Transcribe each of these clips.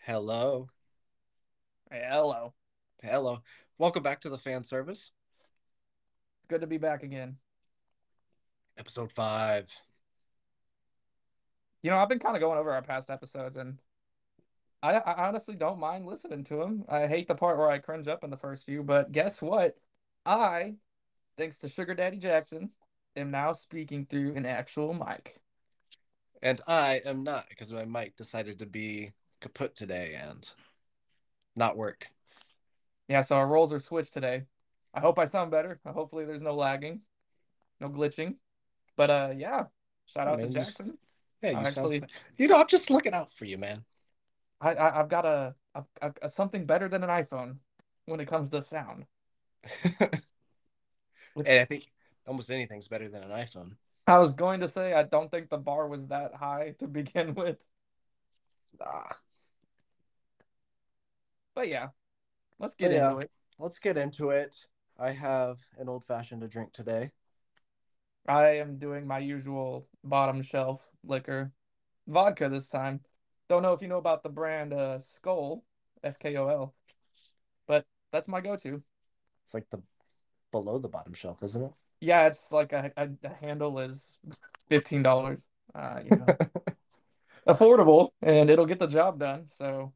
Hello. Hey, hello. Hello. Welcome back to the fan service, It's good to be back again. episode five. You know, I've been kind of going over our past episodes, and I, I honestly don't mind listening to them. I hate the part where I cringe up in the first few, but guess what? I, thanks to Sugar Daddy Jackson, am now speaking through an actual mic. And I am not because my mic decided to be kaput today and not work. Yeah, so our roles are switched today. I hope I sound better. Hopefully, there's no lagging, no glitching. But uh, yeah, shout out Man, to Jackson. Yeah, you I sound actually- You know, I'm just looking out for you, man. I, I I've got a, a, a, something better than an iPhone when it comes to sound. and I think almost anything's better than an iPhone. I was going to say I don't think the bar was that high to begin with, Ah, but yeah, let's get into it. let's get into it. I have an old fashioned to drink today. I am doing my usual bottom shelf liquor, vodka this time. Don't know if you know about the brand uh Skol, S K O L, but that's my go-to. It's like the below the bottom shelf, isn't it? Yeah, it's like a, a, a handle is fifteen dollars. Uh, you know, affordable, and it'll get the job done. So,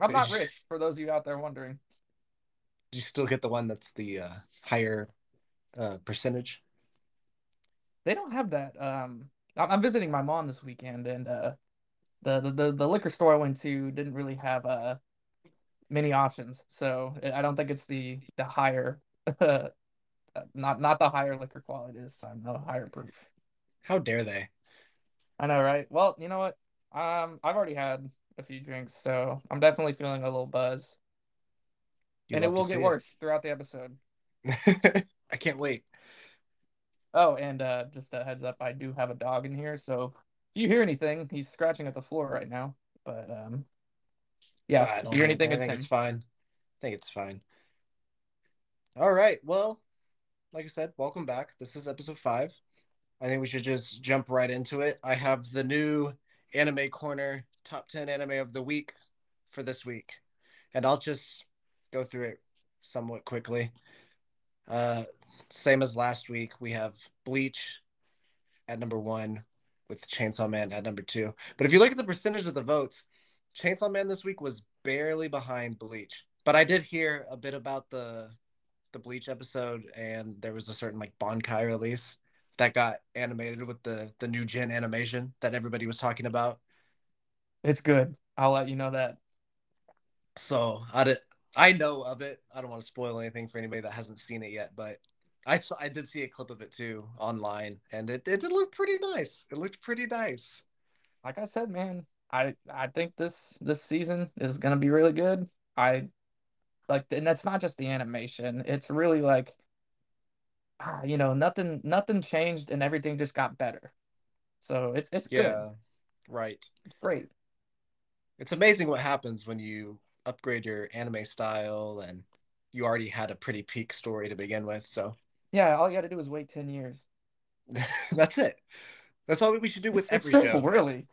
I'm not rich for those of you out there wondering. Do you still get the one that's the uh, higher uh, percentage. They don't have that. Um, I'm visiting my mom this weekend, and uh, the, the the the liquor store I went to didn't really have uh many options. So I don't think it's the the higher, not not the higher liquor quality this time. No higher proof. How dare they? I know, right? Well, you know what? Um, I've already had a few drinks, so I'm definitely feeling a little buzz, You and it will get worse throughout the episode. I can't wait. Oh, and uh, just a heads up, I do have a dog in here, so if you hear anything, he's scratching at the floor right now. But um, yeah, I don't you hear anything, I it's think it's fine. I think it's fine. All right. Well, like I said, welcome back. This is episode five. I think we should just jump right into it. I have the new anime corner top 10 anime of the week for this week. And I'll just go through it somewhat quickly. Uh, same as last week, we have Bleach at number one with Chainsaw Man at number two. But if you look at the percentage of the votes, Chainsaw Man this week was barely behind Bleach. But I did hear a bit about the the Bleach episode, and there was a certain like Bankai release that got animated with the the new gen animation that everybody was talking about. It's good. I'll let you know that. So I did, I know of it. I don't want to spoil anything for anybody that hasn't seen it yet, but I saw I did see a clip of it too online, and it it did look pretty nice. It looked pretty nice. Like I said, man, I I think this this season is gonna be really good. I like, and that's not just the animation. It's really like, ah, you know, nothing nothing changed, and everything just got better. So it's it's good. Yeah, right. It's great. It's amazing what happens when you upgrade your anime style and you already had a pretty peak story to begin with. So Yeah, all you got to do is wait ten years. that's it. That's all we should do with It's, it's every simple, show. really.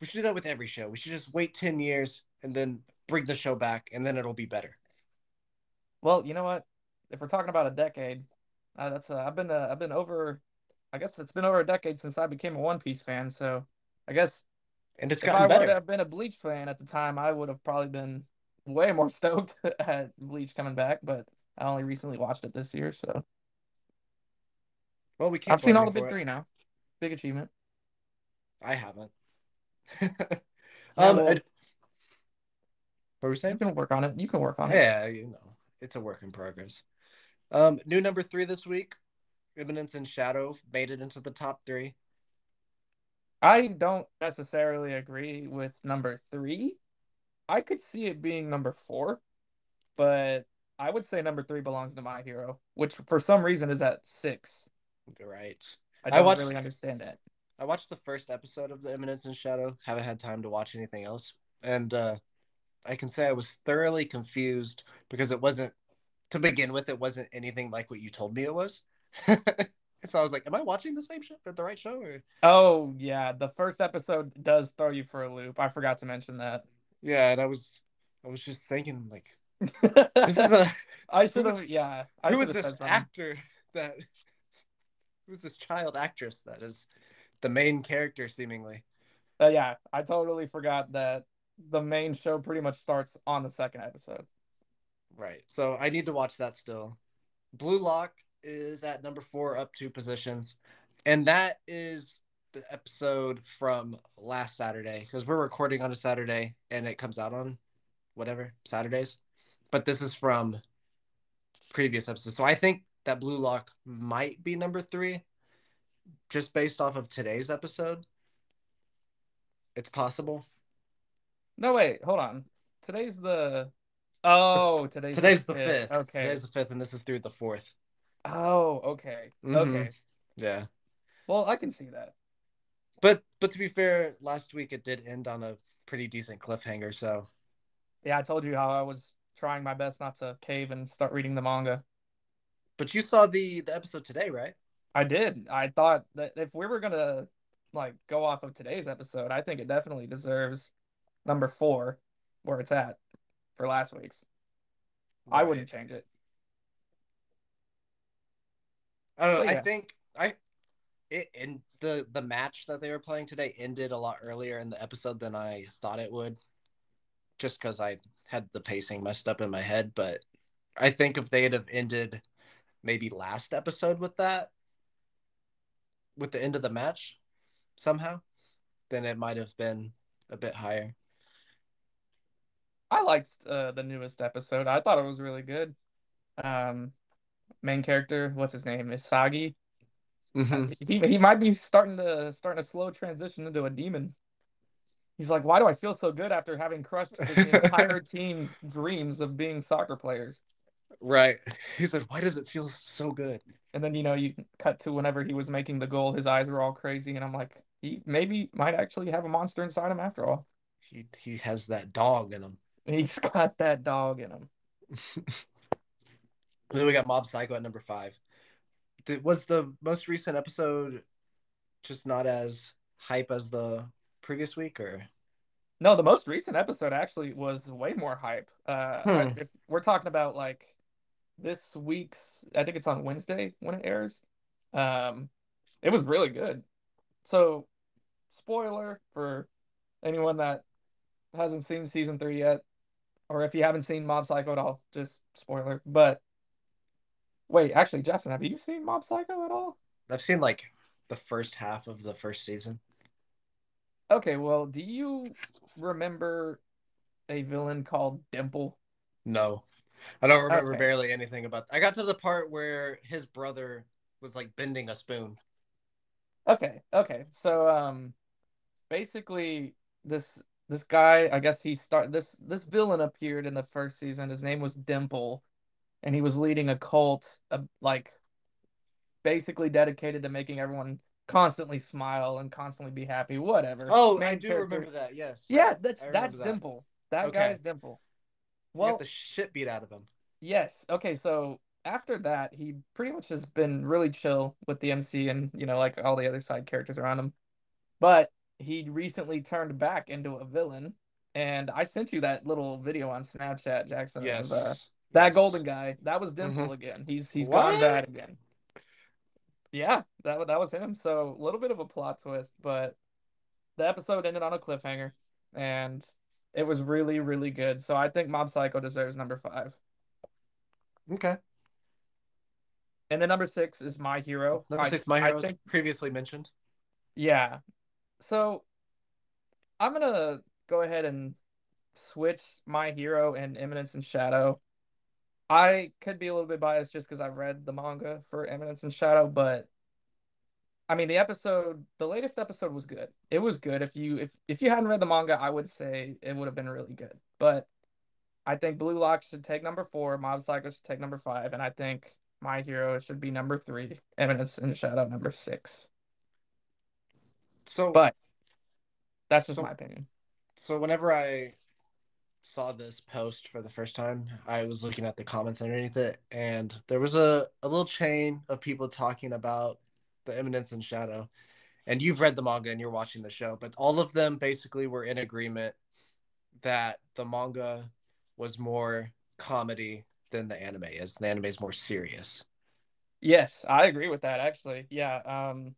We should do that with every show. We should just wait 10 years and then bring the show back and then it'll be better. Well, you know what? If we're talking about a decade, uh, that's uh, I've been uh, I've been over. I guess it's been over a decade since I became a One Piece fan. So I guess And it's if I gotten were to better. have been a Bleach fan at the time, I would have probably been way more stoked at Bleach coming back. But I only recently watched it this year, so Well, we can't I've seen all you the big it. three now. Big achievement. I haven't. Yeah, um, well- what were we You saying? can work on it. You can work on it. Yeah, you know, it's a work in progress. Um, new number three this week, Eminence and Shadow made it into the top three. I don't necessarily agree with number three. I could see it being number four, but I would say number three belongs to My Hero, which for some reason is at six. Right. I I don't watched- really understand that. I watched the first episode of The Eminence and Shadow. Haven't had time to watch anything else, and uh, I can say I was thoroughly confused because it wasn't to begin with. It wasn't anything like what you told me it was. so I was like, "Am I watching the same show, the right show?" Or Oh yeah, the first episode does throw you for a loop. I forgot to mention that. Yeah, and I was I was just thinking like this is a I should have. Yeah. I who is this actor that who's this child actress that is the main character seemingly? Uh, yeah, I totally forgot that the main show pretty much starts on the second episode. Right. So I need to watch that still. Blue Lock is at number four, up two positions. And that is the episode from last Saturday because we're recording on a Saturday and it comes out on whatever Saturdays. But this is from previous episodes. So I think that Blue Lock might be number three just based off of today's episode. It's possible. No, wait, hold on. Today's the. Oh, today's Today's the fifth. Okay. Today's the fifth, and this is through the fourth. Oh, okay. Mhm. Okay. Yeah. Well, I can see that. But but to be fair, last week it did end on a pretty decent cliffhanger. So Yeah, I told you how I was trying my best not to cave and start reading the manga. but you saw the the episode today, right? I did. I thought that if we were gonna like go off of today's episode, I think it definitely deserves number four where it's at for last week's. I wouldn't change it. I don't know. But I think I it and the the match that they were playing today ended a lot earlier in the episode than I thought it would. Just because I had the pacing messed up in my head, but I think if they'd have ended maybe last episode with that, with the end of the match, somehow, then it might have been a bit higher. I liked uh, the newest episode. I thought it was really good. Um, main character, what's his name? Isagi. Mhm. He he might be starting to starting a slow transition into a demon. He's like, why do I feel so good after having crushed the entire team's dreams of being soccer players? Right. He said, "Why does it feel so good?" And then you know you cut to whenever he was making the goal, his eyes were all crazy, and I'm like, he maybe might actually have a monster inside him after all. He he has that dog in him. He's got that dog in him. then we got Mob Psycho at number five. Did, was the most recent episode just not as hype as the previous week, or No, the most recent episode actually was way more hype. Uh, Hmm. if we're talking about like this week's, I think it's on Wednesday when it airs. Um, it was really good. So, spoiler for anyone that hasn't seen season three yet, or if you haven't seen Mob Psycho at all, just spoiler. But wait, actually, Justin, have you seen Mob Psycho at all? I've seen like the first half of the first season. Okay, well, do you remember a villain called Dimple? No, I don't remember Okay. barely anything about. I got to the part where his brother was like bending a spoon. Okay, okay. So um basically this this guy, I guess he start this this villain appeared in the first season. His name was Dimple and he was leading a cult uh, like basically dedicated to making everyone constantly smile and constantly be happy, whatever. Oh, Main I do character- remember that. Yes. Yeah, that's that's that. Dimple. That Okay. guy's Dimple. Well, the shit beat out of him. Yes. Okay, so after that, he pretty much has been really chill with the MC and, you know, like all the other side characters around him. But he recently turned back into a villain. And I sent you that little video on Snapchat, Jackson. Yes. Of, uh, that golden guy. That was Dimple Mhm. again. He's he's What? gone bad again. Yeah, that that was him. So a little bit of a plot twist, but the episode ended on a cliffhanger, and it was really really good. So I think Mob Psycho deserves number five. Okay. And then number six is My Hero. Number I- six, My Hero was think- previously mentioned. yeah. So I'm gonna go ahead and switch My Hero and Eminence and Shadow. I could be a little bit biased just because I've read the manga for Eminence and Shadow, but I mean the episode, the latest episode was good. It was good. If you if if you hadn't read the manga, I would say it would have been really good. But I think Blue Lock should take number four, Mob Psycho should take number five, and I think My Hero should be number three, Eminence and Shadow number six. So, But that's just So- my opinion. so whenever I saw this post for the first time, I was looking at the comments underneath it, and there was a, a little chain of people talking about the Eminence and Shadow. And you've read the manga and you're watching the show, but all of them basically were in agreement that the manga was more comedy than the anime is. The anime is more serious. Yes, I agree with that actually. Yeah, um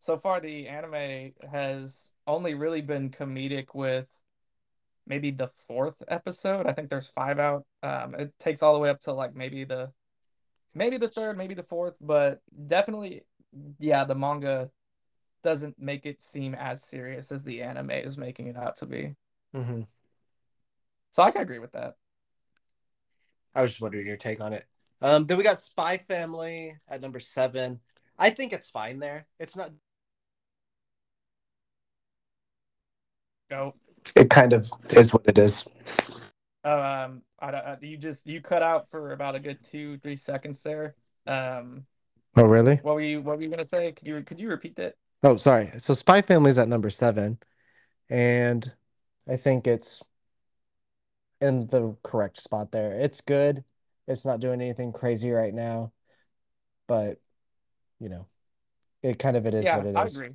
so far the anime has only really been comedic with maybe the fourth episode. I think there's five out. Um it takes all the way up to like maybe the maybe the third, maybe the fourth, but definitely yeah, the manga doesn't make it seem as serious as the anime is making it out to be. Mm-hmm. So I can agree with that. I was just wondering your take on it. Um, then we got Spy Family at number seven. I think it's fine there. It's not. Go. It kind of is what it is. Um, I, I, you just you cut out for about a good two three seconds there. Um, oh really? What were you What were you gonna say? Could you Could you repeat that? Oh, sorry. So Spy Family is at number seven, and I think it's in the correct spot there. It's good. It's not doing anything crazy right now, but you know, it kind of it is yeah, what it I is. agree.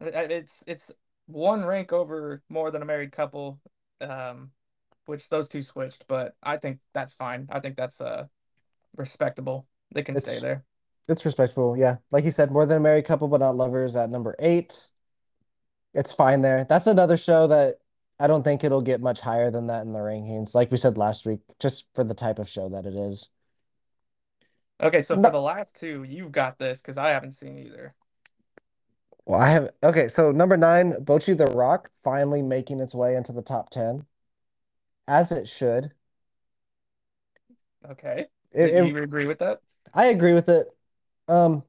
It's it's one rank over more than a married couple, um, which those two switched, but I think that's fine. I think that's uh respectable. They can It's stay there. it's respectful, yeah. Like you said, more than a married couple, but not lovers at number eight. It's fine there. That's another show that I don't think it'll get much higher than that in the rankings. Like we said last week, just for the type of show that it is. Okay, so for the last two, you've got this because I haven't seen either. Well, I have okay. So number nine, Bocchi the Rock finally making its way into the top ten, as it should. Okay. It, Do it you agree with that? I agree with it. Um,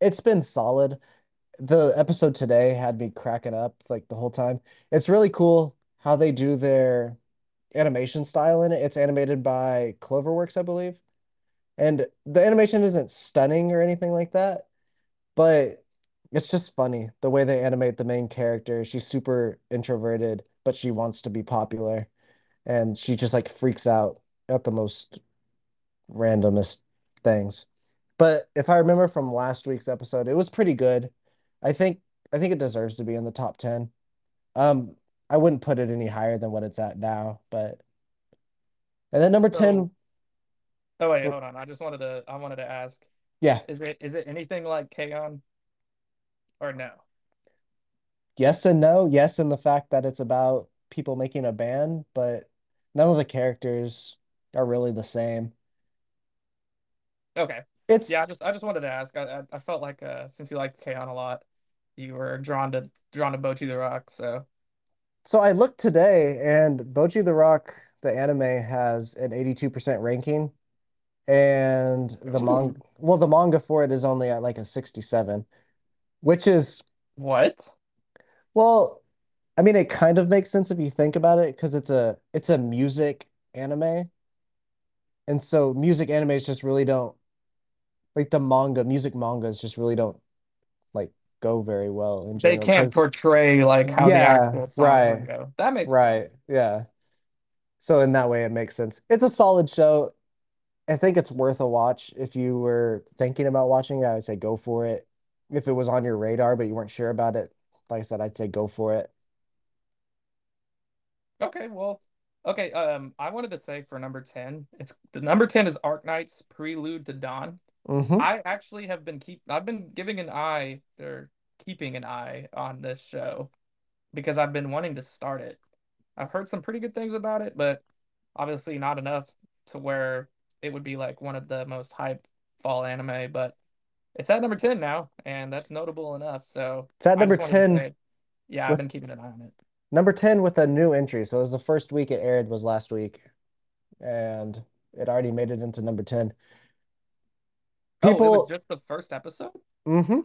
it's been solid. The episode today had me cracking up like the whole time. It's really cool how they do their animation style in it. It's animated by Cloverworks, I believe. And the animation isn't stunning or anything like that, but it's just funny the way they animate the main character. She's super introverted, but she wants to be popular, and she just like freaks out at the most randomest things. But if I remember from last week's episode, it was pretty good. I think I think it deserves to be in the top 10. Um, I wouldn't put it any higher than what it's at now, but and then number So, 10, oh wait, hold on. I just wanted to I wanted to ask, yeah, is it is it anything like K-On or no? yes and no. Yes, in the fact that it's about people making a band, but none of the characters are really the same. Okay. It's yeah, I just I just wanted to ask. I I, felt like uh since you like K-On a lot, you were drawn to drawn to Bocchi the Rock, so so I looked today and Bocchi the Rock, the anime has an 82% ranking and the manga well the manga for it is only at like a 67 which is What? well I mean it kind of makes sense if you think about it because it's a it's a music anime and so music animes just really don't like the manga music mangas just really don't like go very well in general. They can't portray like how the yeah actual songs would right go. That makes right yeah so in that way it makes sense it's a solid show I think it's worth a watch if you were thinking about watching it. I would say go for it. If it was on your radar but you weren't sure about it, like I said, I'd say go for it. Okay, well, okay. Um, I wanted to say for number 10, it's the number 10 is Arknights Prelude to Dawn. hmm I actually have been keep I've been giving an eye or keeping an eye on this show because I've been wanting to start it. I've heard some pretty good things about it, but obviously not enough to where it would be like one of the most hype fall anime, but it's at number 10 now, and that's notable enough. So It's at I number just wanted to 10 say, yeah, I've been keeping an eye on it. number 10 with a new entry. So it was the first week it aired was last week and it already made it into number 10. Oh, it was People just the first episode? Mm-hmm.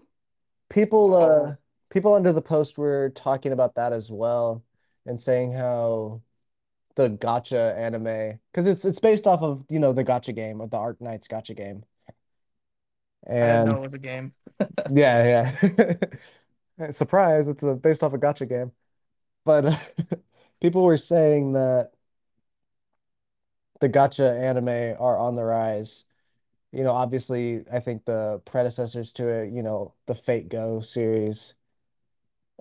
People uh Oh, people under the post were talking about that as well and saying how the gacha anime because it's it's based off of, you know, the gacha game or the Ark Knights gacha game. I didn't know And it was a game. Yeah, yeah. Surprise, it's a based off a gacha game. But people were saying that the gacha anime are on the rise. You know, obviously, I think the predecessors to it, you know, the Fate Go series,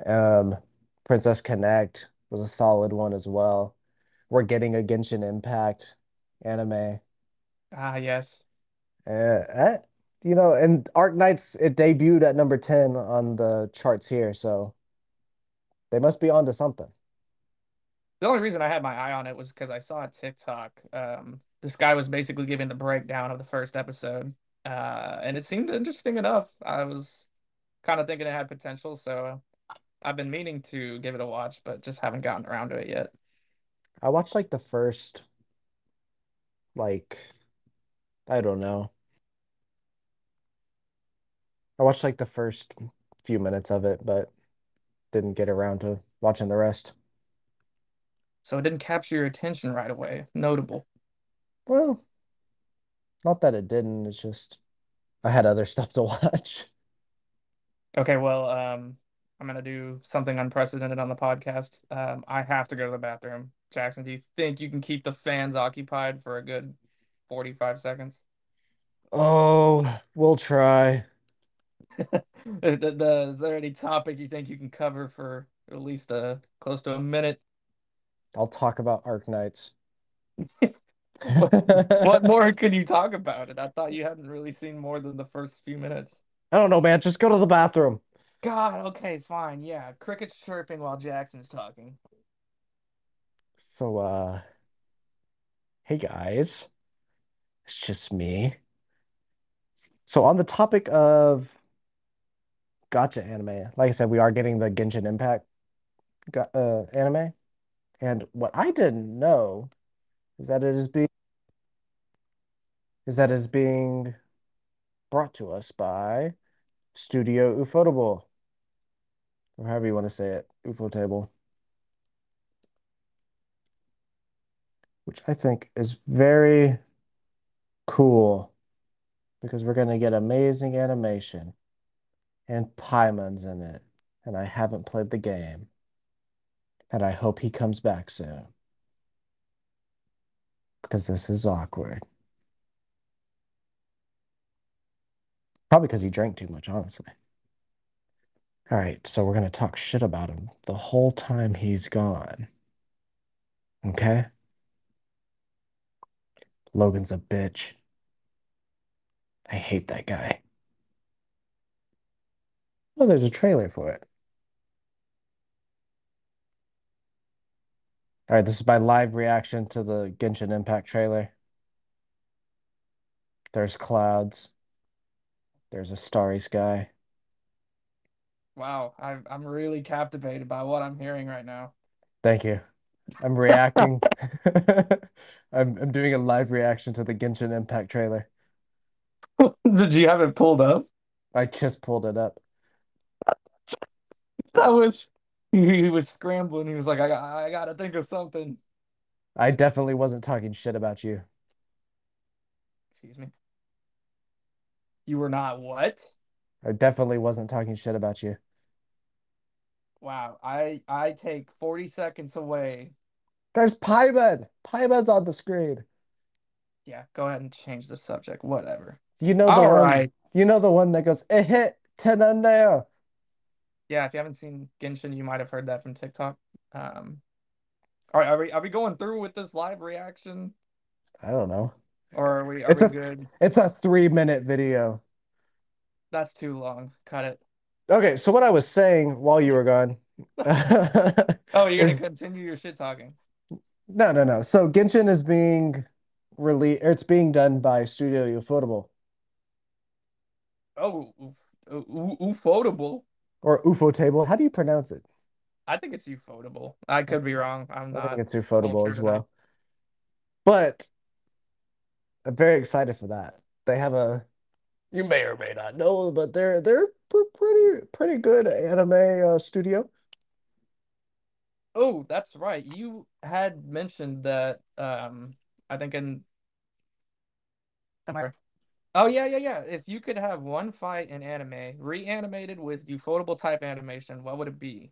um, Princess Connect. was a solid one as well. We're getting a Genshin Impact anime. Ah, yes. Uh, you know, and Arknights it debuted at number 10 on the charts here, so they must be onto something. The only reason I had my eye on it was because I saw a TikTok. Um, this guy was basically giving the breakdown of the first episode, uh, and it seemed interesting enough. I was kind of thinking it had potential, so I've been meaning to give it a watch, but just haven't gotten around to it yet. I watched like the first, like, I don't know. I watched like the first few minutes of it, but didn't get around to watching the rest. So it didn't capture your attention right away. Notable. Well, not that it didn't, it's just I had other stuff to watch. Okay, well, um, I'm gonna do something unprecedented on the podcast. Um, I have to go to the bathroom. Jackson, do you think you can keep the fans occupied for a good 45 seconds? Oh, we'll try. the, the, is there any topic you think you can cover for at least a close to a minute? I'll talk about Arknights. what, what more could you talk about it? I thought you hadn't really seen more than the first few minutes. I don't know, man. Just go to the bathroom. God, okay, fine. Yeah, crickets chirping while Jackson's talking. So, uh, hey guys, it's just me. So, on the topic of gacha anime, like I said, we are getting the Genshin Impact uh, anime. And what I didn't know is that it is being is that is being brought to us by Studio Ufotable or however you want to say it, Ufotable, which I think is very cool because we're going to get amazing animation and Paimon's in it. And I haven't played the game. And I hope he comes back soon. Because this is awkward. Probably because he drank too much, honestly. All right, so we're going to talk shit about him the whole time he's gone. Okay? Logan's a bitch. I hate that guy. Oh, there's a trailer for it. All right, this is my live reaction to the Genshin Impact trailer. There's clouds. There's a starry sky. Wow, I, I'm really captivated by what I'm hearing right now. Thank you. I'm reacting. I'm I'm doing a live reaction to the Genshin Impact trailer. Did you have it pulled up? I just pulled it up. That was he, he was scrambling. He was like, I got I gotta think of something. I definitely wasn't talking shit about you. Excuse me. You were not what? I definitely wasn't talking shit about you. Wow, I I take 40 seconds away. There's Paimon. Paimon's on the screen. Yeah, go ahead and change the subject. Whatever. You know the All one. right. You know the one that goes eh hit tenaneo. Yeah, if you haven't seen Genshin, you might have heard that from TikTok. Um, all right, are we are we going through with this live reaction, I don't know. or are we are It's we a- good? It's a three minute video. That's too long. Cut it. Okay, so what I was saying while you were gone. Oh, you're gonna continue your shit talking. No, no, no. So Genshin is being released, it's being done by Studio Ufotable Oh, ufotable. Or UFO table. How do you pronounce it? I think it's ufotable. I could be wrong. I'm not. I not. think it's Ufotable cultured as well. But I'm very excited for that. They have a you may or may not know, but they're they're pretty pretty good anime uh, studio. Oh, that's right. You had mentioned that. Um, I think in. Oh yeah, yeah, yeah. If you could have one fight in anime reanimated with ufotable type animation, what would it be?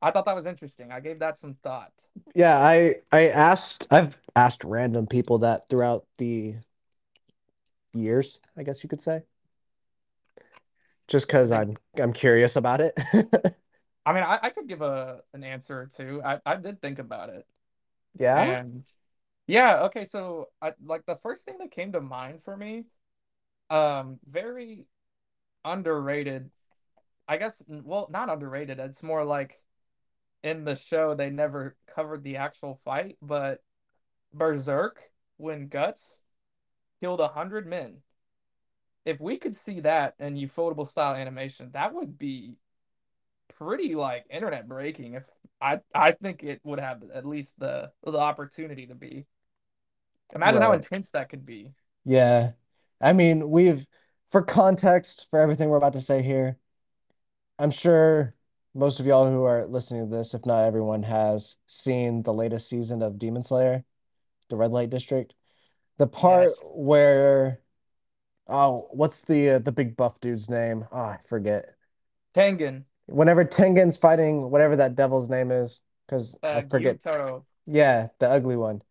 I thought that was interesting. I gave that some thought. Yeah, I I asked I've asked random people that throughout the years, I guess you could say. Just because I'm I'm curious about it. I mean, I, I could give a an answer or two. I, I did think about it. Yeah? And yeah, okay, so I like the first thing that came to mind for me, um, very underrated. I guess, well, not underrated. It's more like in the show they never covered the actual fight, but Berserk when Guts killed a hundred men. If we could see that in ufotable style animation, that would be pretty like internet breaking. If I I think it would have at least the the opportunity to be. Imagine how intense that could be. Yeah. I mean, we've, for context, for everything we're about to say here, I'm sure most of y'all who are listening to this, if not everyone, has seen the latest season of Demon Slayer, the Red Light District. The part Yes. where, oh, what's the uh, the big buff dude's name? Oh, I forget. Tengen, Whenever Tengen's fighting whatever that devil's name is, because I uh, forget. Gyutaro, Yeah, the ugly one.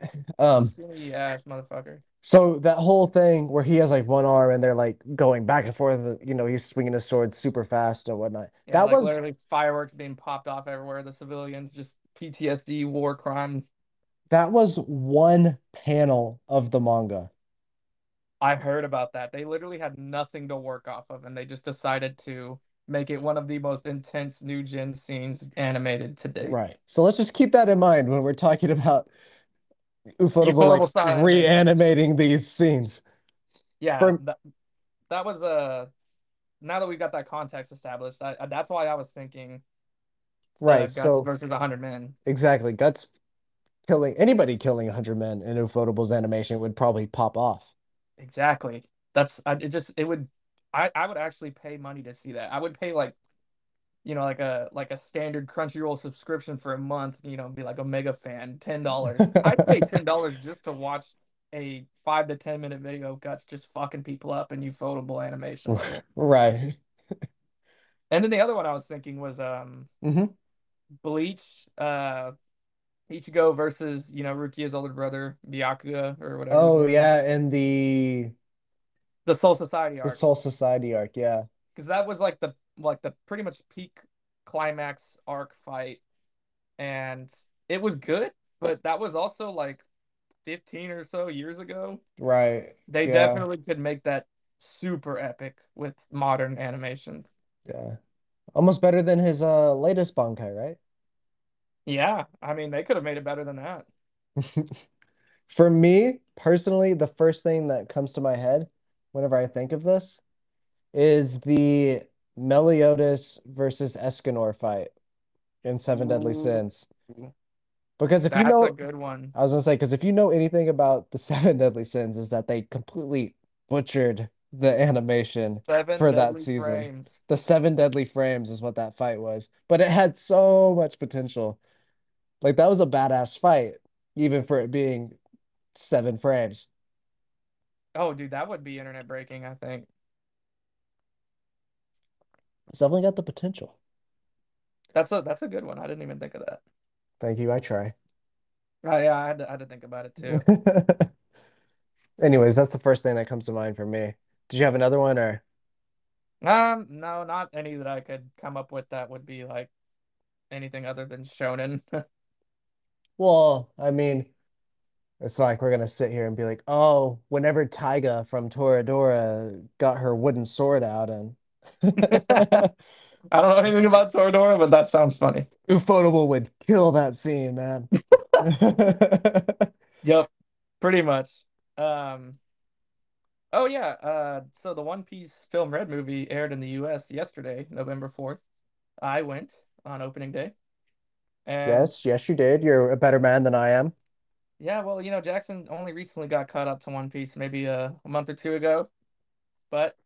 Um, ass motherfucker. So that whole thing where he has like one arm and they're like going back and forth, you know, he's swinging his sword super fast and whatnot. Yeah, That like was literally fireworks being popped off everywhere. The civilians just PTSD, war crime. that was one panel of the manga. I heard about that. They literally had nothing to work off of, and they just decided to make it one of the most intense new gen scenes animated to date. Right. So let's just keep that in mind when we're talking about Ufotable like style reanimating these scenes. Yeah, For- that, that was uh now that we've got that context established, I, that's why I was thinking uh, Right. Guts So versus 100 Men. exactly, Guts killing anybody killing 100 men in Ufotable's animation would probably pop off. Exactly. That's I, it. Just it would. I I would actually pay money to see that. I would pay like, you know, like a like a standard Crunchyroll subscription for a month. You know, be like a mega fan, ten dollars. I'd pay ten dollars just to watch a five to ten minute video of Guts just fucking people up in ufotable animation. Right. and then the other one I was thinking was um hmm Bleach, uh, Ichigo versus you know Rukia's older brother Byakuya or whatever. Oh yeah, and the the Soul Society arc. the. Soul Society arc, yeah. because that was like the like the pretty much peak climax arc fight and it was good but that was also like 15 or so years ago Right. they Yeah. definitely could make that super epic with modern animation Yeah. Almost better than his uh latest Bankai, right? yeah i mean they could have made it better than that For me, personally, the first thing that comes to my head whenever I think of this is the Meliodas versus Escanor fight in Seven Deadly Sins. Because if you know, a good one I was gonna say, because if you know anything about the Seven Deadly Sins, is that they completely butchered the animation seven for that season. frames The Seven Deadly Frames is what that fight was, but it had so much potential. Like that was a badass fight, even for it being seven frames. oh dude that would be internet breaking i think It's definitely got the potential. that's a that's a good one i didn't even think of that Thank you. I try. oh yeah i had to, I had to think about it too Anyways, that's the first thing that comes to mind for me. Did you have another one or? Um, no, not any that I could come up with that would be like anything other than shonen. Well, I mean, it's like we're gonna sit here and be like, oh, whenever Taiga from Toradora got her wooden sword out and I don't know anything about Toradora, but that sounds funny. Ufotable would kill that scene, man. Yep, pretty much. Um, oh yeah, uh, so the One Piece Film Red movie aired in the US yesterday, November 4th. I went on opening day. And Yes, yes, you did. You're a better man than I am. Yeah, well, you know, Jackson only recently got caught up to One Piece, maybe uh, a month or two ago, but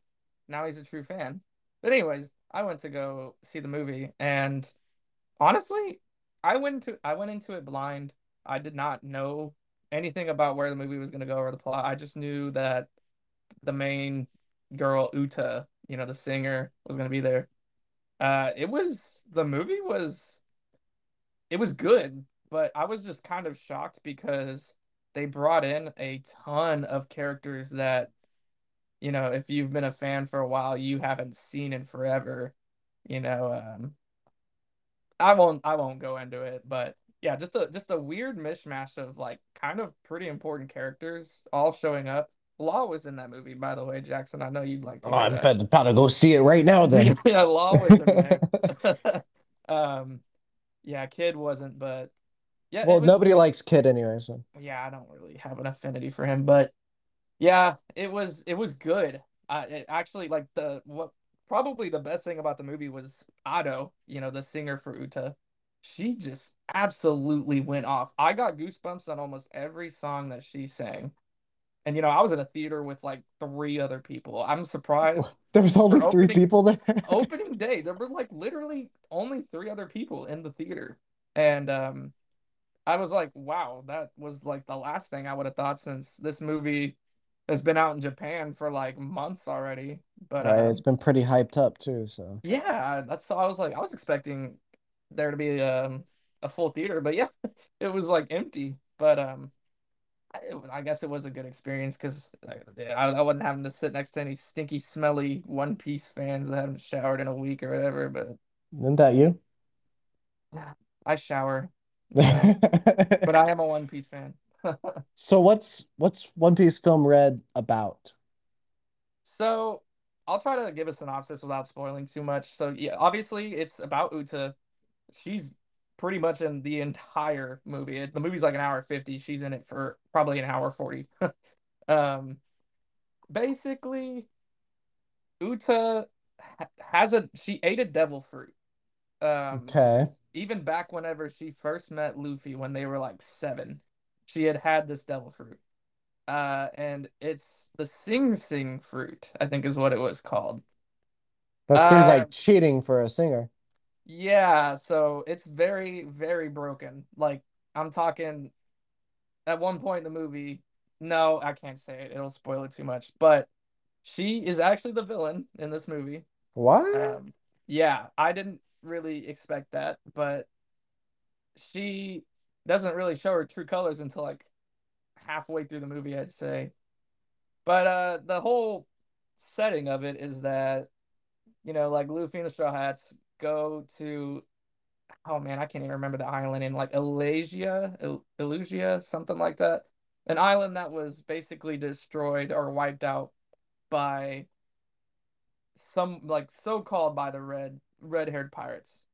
now he's a true fan. But anyways, I went to go see the movie, and honestly, I went to I went into it blind. I did not know anything about where the movie was going to go or the plot. I just knew that the main girl Uta, you know, the singer, was going to be there. Uh, it was the movie was it was good, but I was just kind of shocked because they brought in a ton of characters that, you know, if you've been a fan for a while, you haven't seen in forever. You know, um, I won't I won't go into it, but yeah, just a just a weird mishmash of like kind of pretty important characters all showing up. Law was in that movie, by the way, Jackson. I know you'd like to Oh, I'm that. about to go see it right now then. yeah, Law was in there. um, yeah, Kid wasn't, but yeah, Well, was nobody likes Kid anyway, so yeah, I don't really have an affinity for him, but yeah, it was it was good. Uh, it actually like the what probably the best thing about the movie was Ado, you know, the singer for Uta. She just absolutely went off. I got goosebumps on almost every song that she sang. And you know, I was in a theater with like three other people. I'm surprised. there was only For three people there. Opening day, there were like literally only three other people in the theater. And um I was like, wow, that was like the last thing I would have thought since this movie has been out in Japan for like months already. But Right, um, it's been pretty hyped up too, so yeah, that's I was like I was expecting there to be um a full theater, but yeah, it was like empty. But um I, I guess it was a good experience because I, I wasn't having to sit next to any stinky, smelly One Piece fans that haven't showered in a week or whatever. But isn't that you? Yeah, I shower, but I am a One Piece fan. So what's what's One Piece Film Red about? So I'll try to give a synopsis without spoiling too much. So yeah, obviously it's about Uta. She's pretty much in the entire movie. It- The movie's like an hour 50. She's in it for probably an hour 40. um basically Uta has a she ate a devil fruit. Um Okay. even back whenever she first met Luffy when they were like 7, she had had this devil fruit. Uh and it's the Sing Sing fruit, I think is what it was called. That seems Uh, like cheating for a singer. Yeah, so it's very, very broken. Like, I'm talking at one point in the movie, no, I can't say it. It'll spoil it too much. But she is actually the villain in this movie. What? Um, yeah, I didn't really expect that, but she doesn't really show her true colors until like halfway through the movie, I'd say. But uh the whole setting of it is that, you know, like Luffy and the Straw Hats go to oh man, I can't even remember the island in like Elasia, El- Elusia, something like that. An island that was basically destroyed or wiped out by some like so-called by the red red-haired pirates.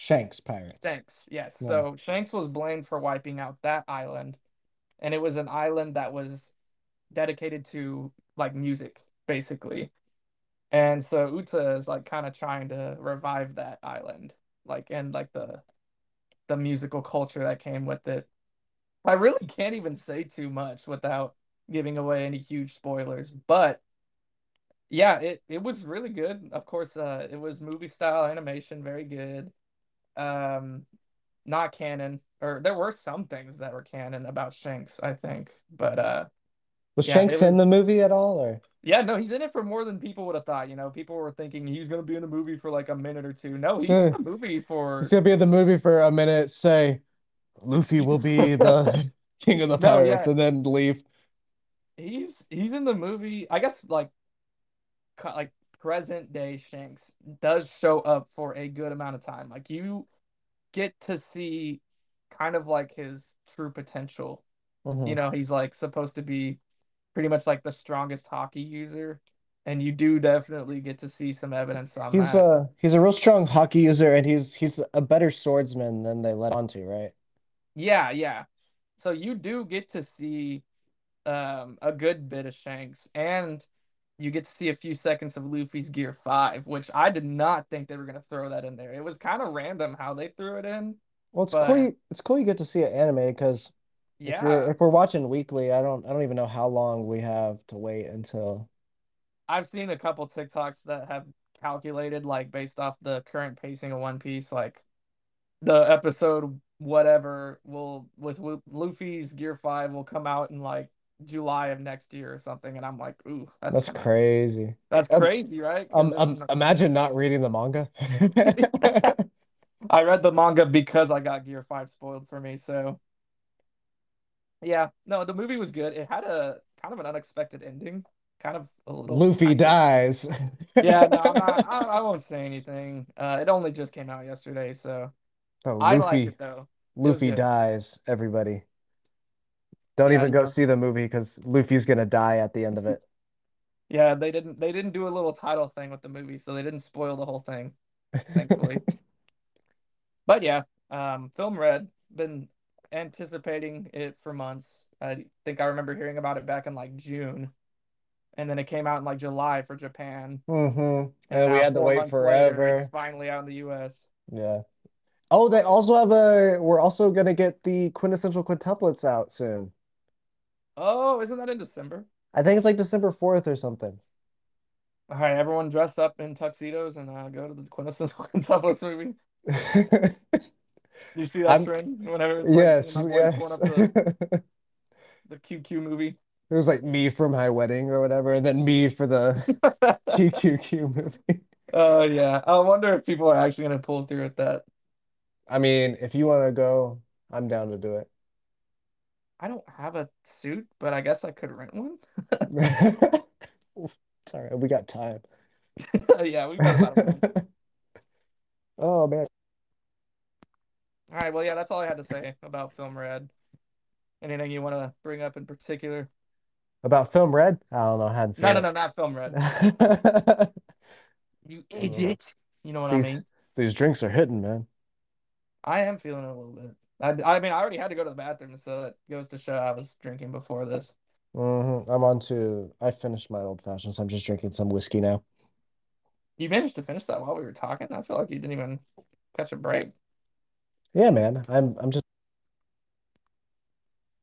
Shanks Pirates. Shanks, yes. Yeah. So Shanks was blamed for wiping out that island, and it was an island that was dedicated to like music, basically. And so Uta is like kind of trying to revive that island, like and like the the musical culture that came with it. I really can't even say too much without giving away any huge spoilers, but yeah, it it was really good. Of course, uh, it was movie style animation, very good. Um, not canon, or there were some things that were canon about Shanks, I think, but uh, Was Yeah, Shanks it in the movie at all, or? yeah, no, he's in it for more than people would have thought. You know, people were thinking he's gonna be in the movie for like a minute or two. No, he's in the movie for He's gonna be in the movie for a minute, say Luffy will be the king of the No, yeah. pirates, and then leave. he's he's in the movie. I guess like like present day Shanks does show up for a good amount of time. Like you get to see kind of like his true potential. Mhm. You know, he's like supposed to be pretty much like the strongest haki user, and you do definitely get to see some evidence on He's that. a he's a real strong haki user, and he's he's a better swordsman than they let on to, right? Yeah, yeah. So you do get to see um a good bit of Shanks and you get to see a few seconds of Luffy's Gear 5, which I did not think they were going to throw that in there. It was kind of random how they threw it in. Well, it's But- cool. You, it's cool you get to see it animated because if we're Yeah. if we're watching weekly, I don't I don't even know how long we have to wait until. I've seen a couple TikToks that have calculated like based off the current pacing of One Piece like the episode whatever will with Lu- Luffy's Gear 5 will come out in like July of next year or something and I'm like, "Ooh, that's That's kinda- crazy. That's Um, crazy, right? Um, um, imagine not reading the manga. I read the manga because I got Gear 5 spoiled for me, so yeah. No, the movie was good. It had a kind of an unexpected ending. kind of a little. Luffy dies. yeah, no, I'm not. I, I won't say anything. Uh, it only just came out yesterday, so Oh, I Luffy. like it though. Luffy dies, everybody. Don't Yeah, even go see the movie because Luffy's gonna die at the end of it. Yeah, they didn't. They didn't do a little title thing with the movie, so they didn't spoil the whole thing, thankfully. But yeah, um, Film Red been anticipating it for months. I think I remember hearing about it back in like June, and then it came out in like July for Japan, Mm-hmm. and And we had to wait months later, forever. it's finally out in the U.S. Yeah. Oh, they also have a. We're also gonna get the quintessential quintuplets out soon. Oh, isn't that in December? I think it's like December 4th or something. All right, everyone dress up in tuxedos and uh, go to the quintessential quintuplets movie. You see that I'm- trend whenever it's Yes, when yes. going up the, the QQ movie. It was like me for my wedding or whatever, and then me for the TQQ movie. Oh yeah, I wonder if people are actually gonna pull through with that. I mean, if you want to go, I'm down to do it. I don't have a suit, but I guess I could rent one. It's all right, we got time. Yeah, we've got month. Oh man. All right, well, yeah, that's all I had to say about Film Red. Anything you want to bring up in particular? About Film Red? I don't know. I hadn't seen No, no, no, not Film Red. You idiot. You know what I mean? these drinks are hitting, man. I am feeling it a little bit. I, I mean, I already had to go to the bathroom, so that goes to show I was drinking before this. hmm I'm on to. I finished my old fashioned, so I'm just drinking some whiskey now. You managed to finish that while we were talking. I feel like you didn't even catch a break. Yeah, man. I'm I'm just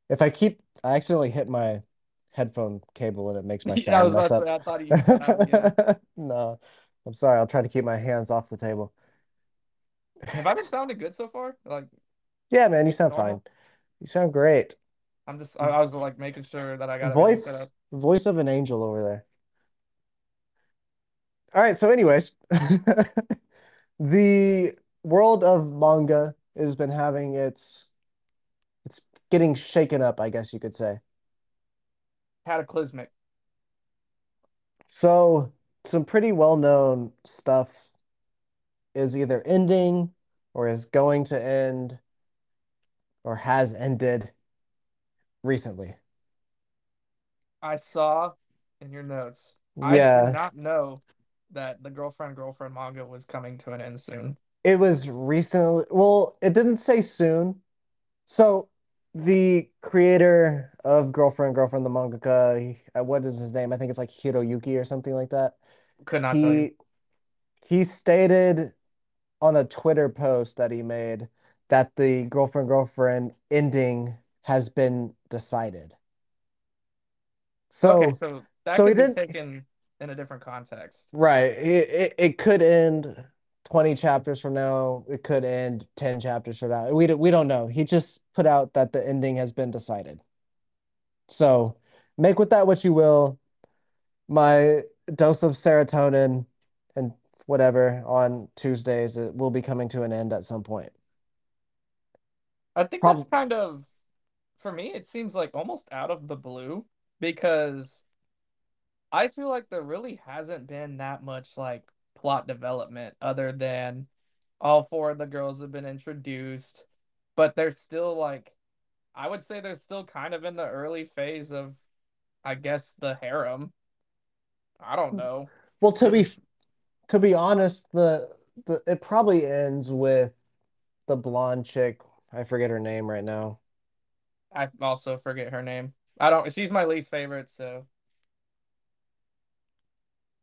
if I keep I accidentally hit my headphone cable and it makes my Yeah, I was sound about mess to say, I thought you cut out again. No. I'm sorry. I'll try to keep my hands off the table. Have I been sounding good so far? Like, Yeah, man, you sound Normal? fine. You sound great. I'm just, I, I was like making sure that I got Voice voice of an angel over there. All right, so anyways, the world of manga has been having its it's getting shaken up, I guess you could say. Cataclysmic. So some pretty well-known stuff is either ending or is going to end or has ended recently. I saw in your notes. I Yeah. did not know that the girlfriend girlfriend manga was coming to an end soon. It was recently, well, it didn't say soon. So the creator of Girlfriend, Girlfriend, the mangaka, he- uh, what is his name? I think it's like Hiroyuki or something like that. Could not tell you. He he stated on a Twitter post that he made that the Girlfriend, Girlfriend ending has been decided. So Okay, so that so he could be didn't- taken in a different context. Right. It, it it could end 20 chapters from now. It could end 10 chapters from now. We we don't know. He just put out that the ending has been decided. So make with that what you will. My dose of serotonin and whatever on Tuesdays it will be coming to an end at some point. I think Prob- that's kind of, for me, it seems like almost out of the blue because I feel like there really hasn't been that much like plot development other than all four of the girls have been introduced, but they're still like, I would say they're still kind of in the early phase of, I guess, the harem. I don't hmm. know. Well, to be to be honest, the the it probably ends with the blonde chick. I forget her name right now. I also forget her name. I don't, she's my least favorite, so.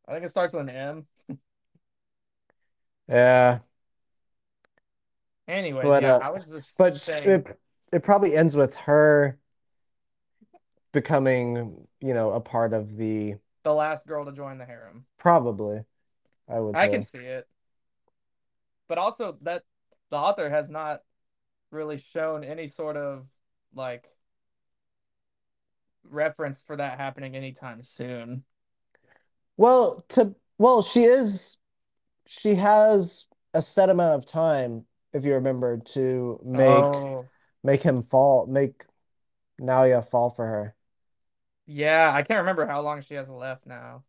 I think it starts with an M. Yeah. Anyway, But, yeah, uh, I was just But saying it it probably ends with her becoming, you know, a part of the the last girl to join the harem. probably, I would I say. can see it. But also that the author has not really shown any sort of like reference for that happening anytime soon. Well, to well, she is she has a set amount of time, if you remember, to make Oh, make him fall, make Naoya fall for her. Yeah, I can't remember how long she has left now.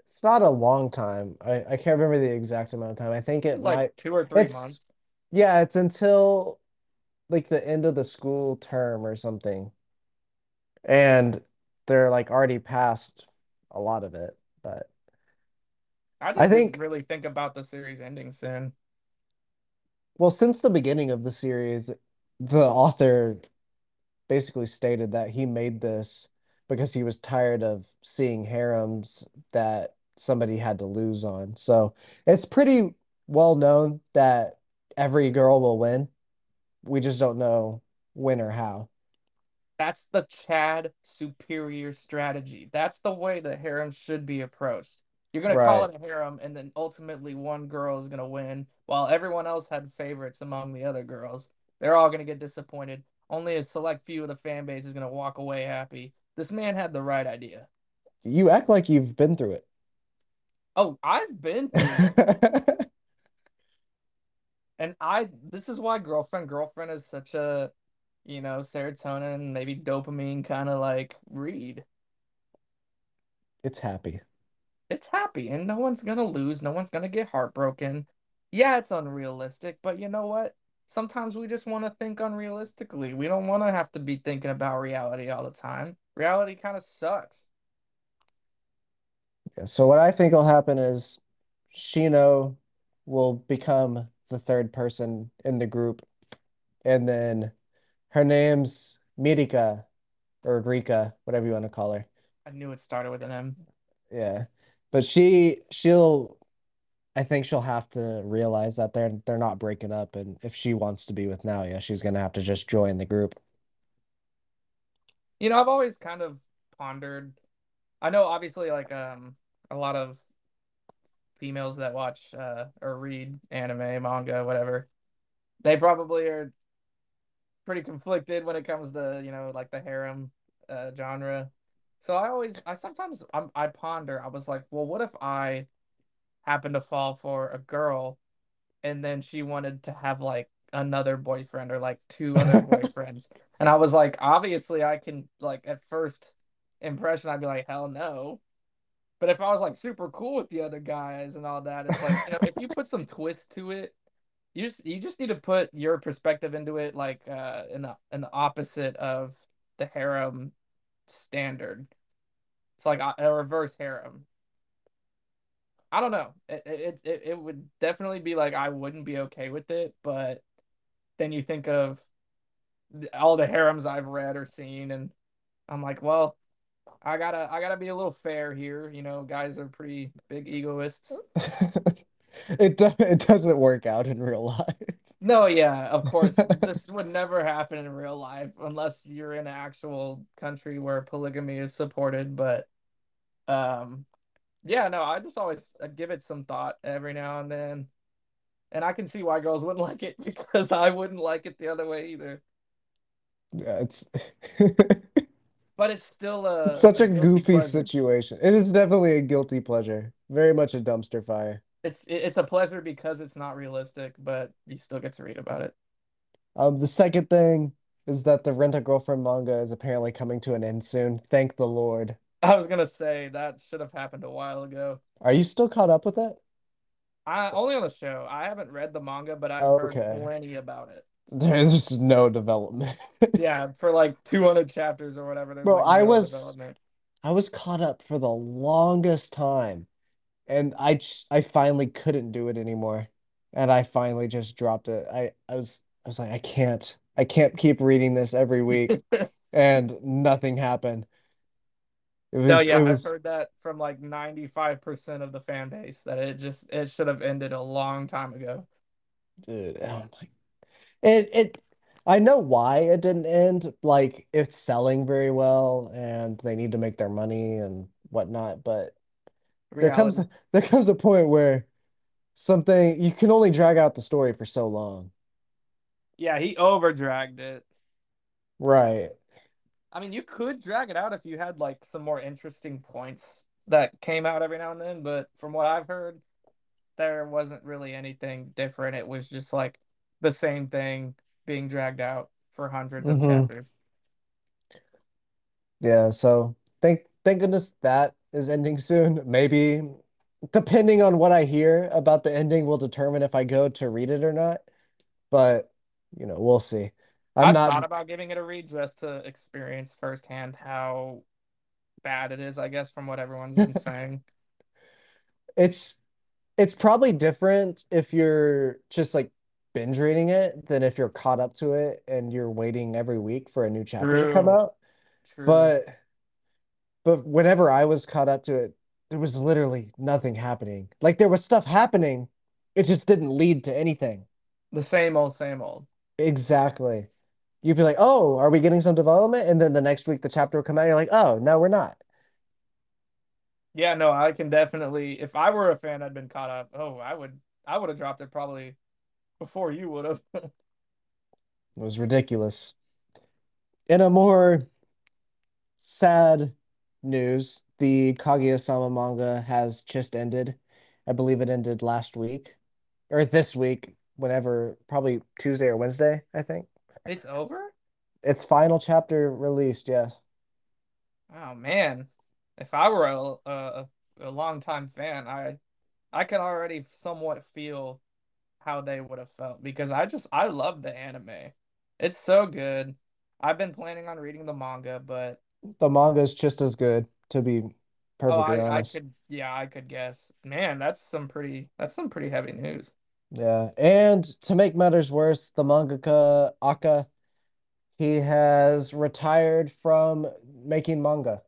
It's not a long time. I, I can't remember the exact amount of time. I think it It's like might two or three months. yeah, it's until like the end of the school term or something. And they're like already past a lot of it. But I I think really think about the series ending soon. well, since the beginning of the series, the author basically stated that he made this because he was tired of seeing harems that somebody had to lose on. So it's pretty well known that every girl will win. We just don't know when or how. That's the Chad superior strategy. That's the way the harem should be approached. You're gonna call it a harem, and then ultimately one girl is gonna win, while everyone else had favorites among the other girls. They're all gonna get disappointed. Only a select few of the fan base is gonna walk away happy. This man had the right idea. You act like you've been through it. Oh, I've been through it. it. And I this is why girlfriend girlfriend is such a, you know, serotonin, maybe dopamine kind of like read. It's happy. It's happy and no one's gonna lose, no one's gonna get heartbroken. Yeah, it's unrealistic, but you know what? Sometimes we just want to think unrealistically. We don't want to have to be thinking about reality all the time. Reality kind of sucks. Yeah, so what I think will happen is Shino will become the third person in the group, and then her name's Mirika or Rika, whatever you want to call her. I knew it started with an M. Yeah. But she she'll I think she'll have to realize that they're they're not breaking up and if she wants to be with Naoya, she's gonna have to just join the group. You know, I've always kind of pondered. I know obviously like um a lot of females that watch uh or read anime, manga, whatever, they probably are pretty conflicted when it comes to, you know, like the harem uh genre. So I always I sometimes I'm, I ponder. I was like, well, what if I happened to fall for a girl and then she wanted to have like another boyfriend or like two other boyfriends. And I was like, obviously I can like at first impression I'd be like, hell no. But if I was like super cool with the other guys and all that, it's like, you know, if you put some twist to it, you just you just need to put your perspective into it like uh in the in the opposite of the harem standard. It's like a, a reverse harem. I don't know. It, it it it would definitely be like I wouldn't be okay with it, but then you think of all the harems I've read or seen, and I'm like, well, I gotta I gotta be a little fair here. You know, guys are pretty big egoists. It do it doesn't work out in real life. No, yeah, of course, this would never happen in real life unless you're in an actual country where polygamy is supported. But um, yeah, no, I just always I give it some thought every now and then. And I can see why girls wouldn't like it because I wouldn't like it the other way either. Yeah, it's But it's still a, such a a goofy pleasure. situation. It is definitely a guilty pleasure. Very much a dumpster fire. It's it's a pleasure because it's not realistic, but you still get to read about it. Um, the second thing is that the Rent a Girlfriend manga is apparently coming to an end soon. Thank the Lord. I was gonna say that should have happened a while ago. Are you still caught up with it? I only on the show. I haven't read the manga, but I've heard plenty about it. There's just no development. Yeah, for like 200 chapters or whatever, there's Bro, like I no was. I was caught up for the longest time, and I I finally couldn't do it anymore, and I finally just dropped it. I I was I was like I can't I can't keep reading this every week, and nothing happened. It No, yeah, it I've heard that from like 95% of the fan base that it just it should have ended a long time ago. dude, oh my it it I know why it didn't end. Like it's selling very well, and they need to make their money and whatnot, but there comes Reality. there comes a point where something you can only drag out the story for so long. Yeah, he over dragged it. Right. I mean, you could drag it out if you had like some more interesting points that came out every now and then, but from what I've heard, there wasn't really anything different. It was just like the same thing being dragged out for hundreds of hmm chapters. Yeah, so thank thank goodness that is ending soon. Maybe depending on what I hear about the ending will determine if I go to read it or not. But you know, we'll see. I'm I've not thought about giving it a read just to experience firsthand how bad it is, I guess, from what everyone's been saying. it's it's probably different if you're just like binge reading it than if you're caught up to it and you're waiting every week for a new chapter to come out. true. But but whenever I was caught up to it, there was literally nothing happening. Like there was stuff happening, it just didn't lead to anything. The same old, same old. Exactly. You'd be like, "Oh, are we getting some development?" And then the next week the chapter will come out, and you're like, "Oh, no, we're not." Yeah, no, I can definitely. If I were a fan, I'd been caught up. Oh, I would, I would have dropped it probably before you would have. It was ridiculous. In a more sad news, the Kaguya-sama manga has just ended. I believe it ended last week or this week, whenever, probably Tuesday or Wednesday, I think. It's over? Its final chapter released, yes. Oh man, if I were a a, a longtime fan, I I can already somewhat feel how they would have felt because I just I love the anime. It's so good. I've been planning on reading the manga, but The manga is just as good, to be oh, perfectly I I honest. could yeah, I could guess. Man, that's some pretty that's some pretty heavy news. Yeah. And to make matters worse, the mangaka Aka, he has retired from making manga.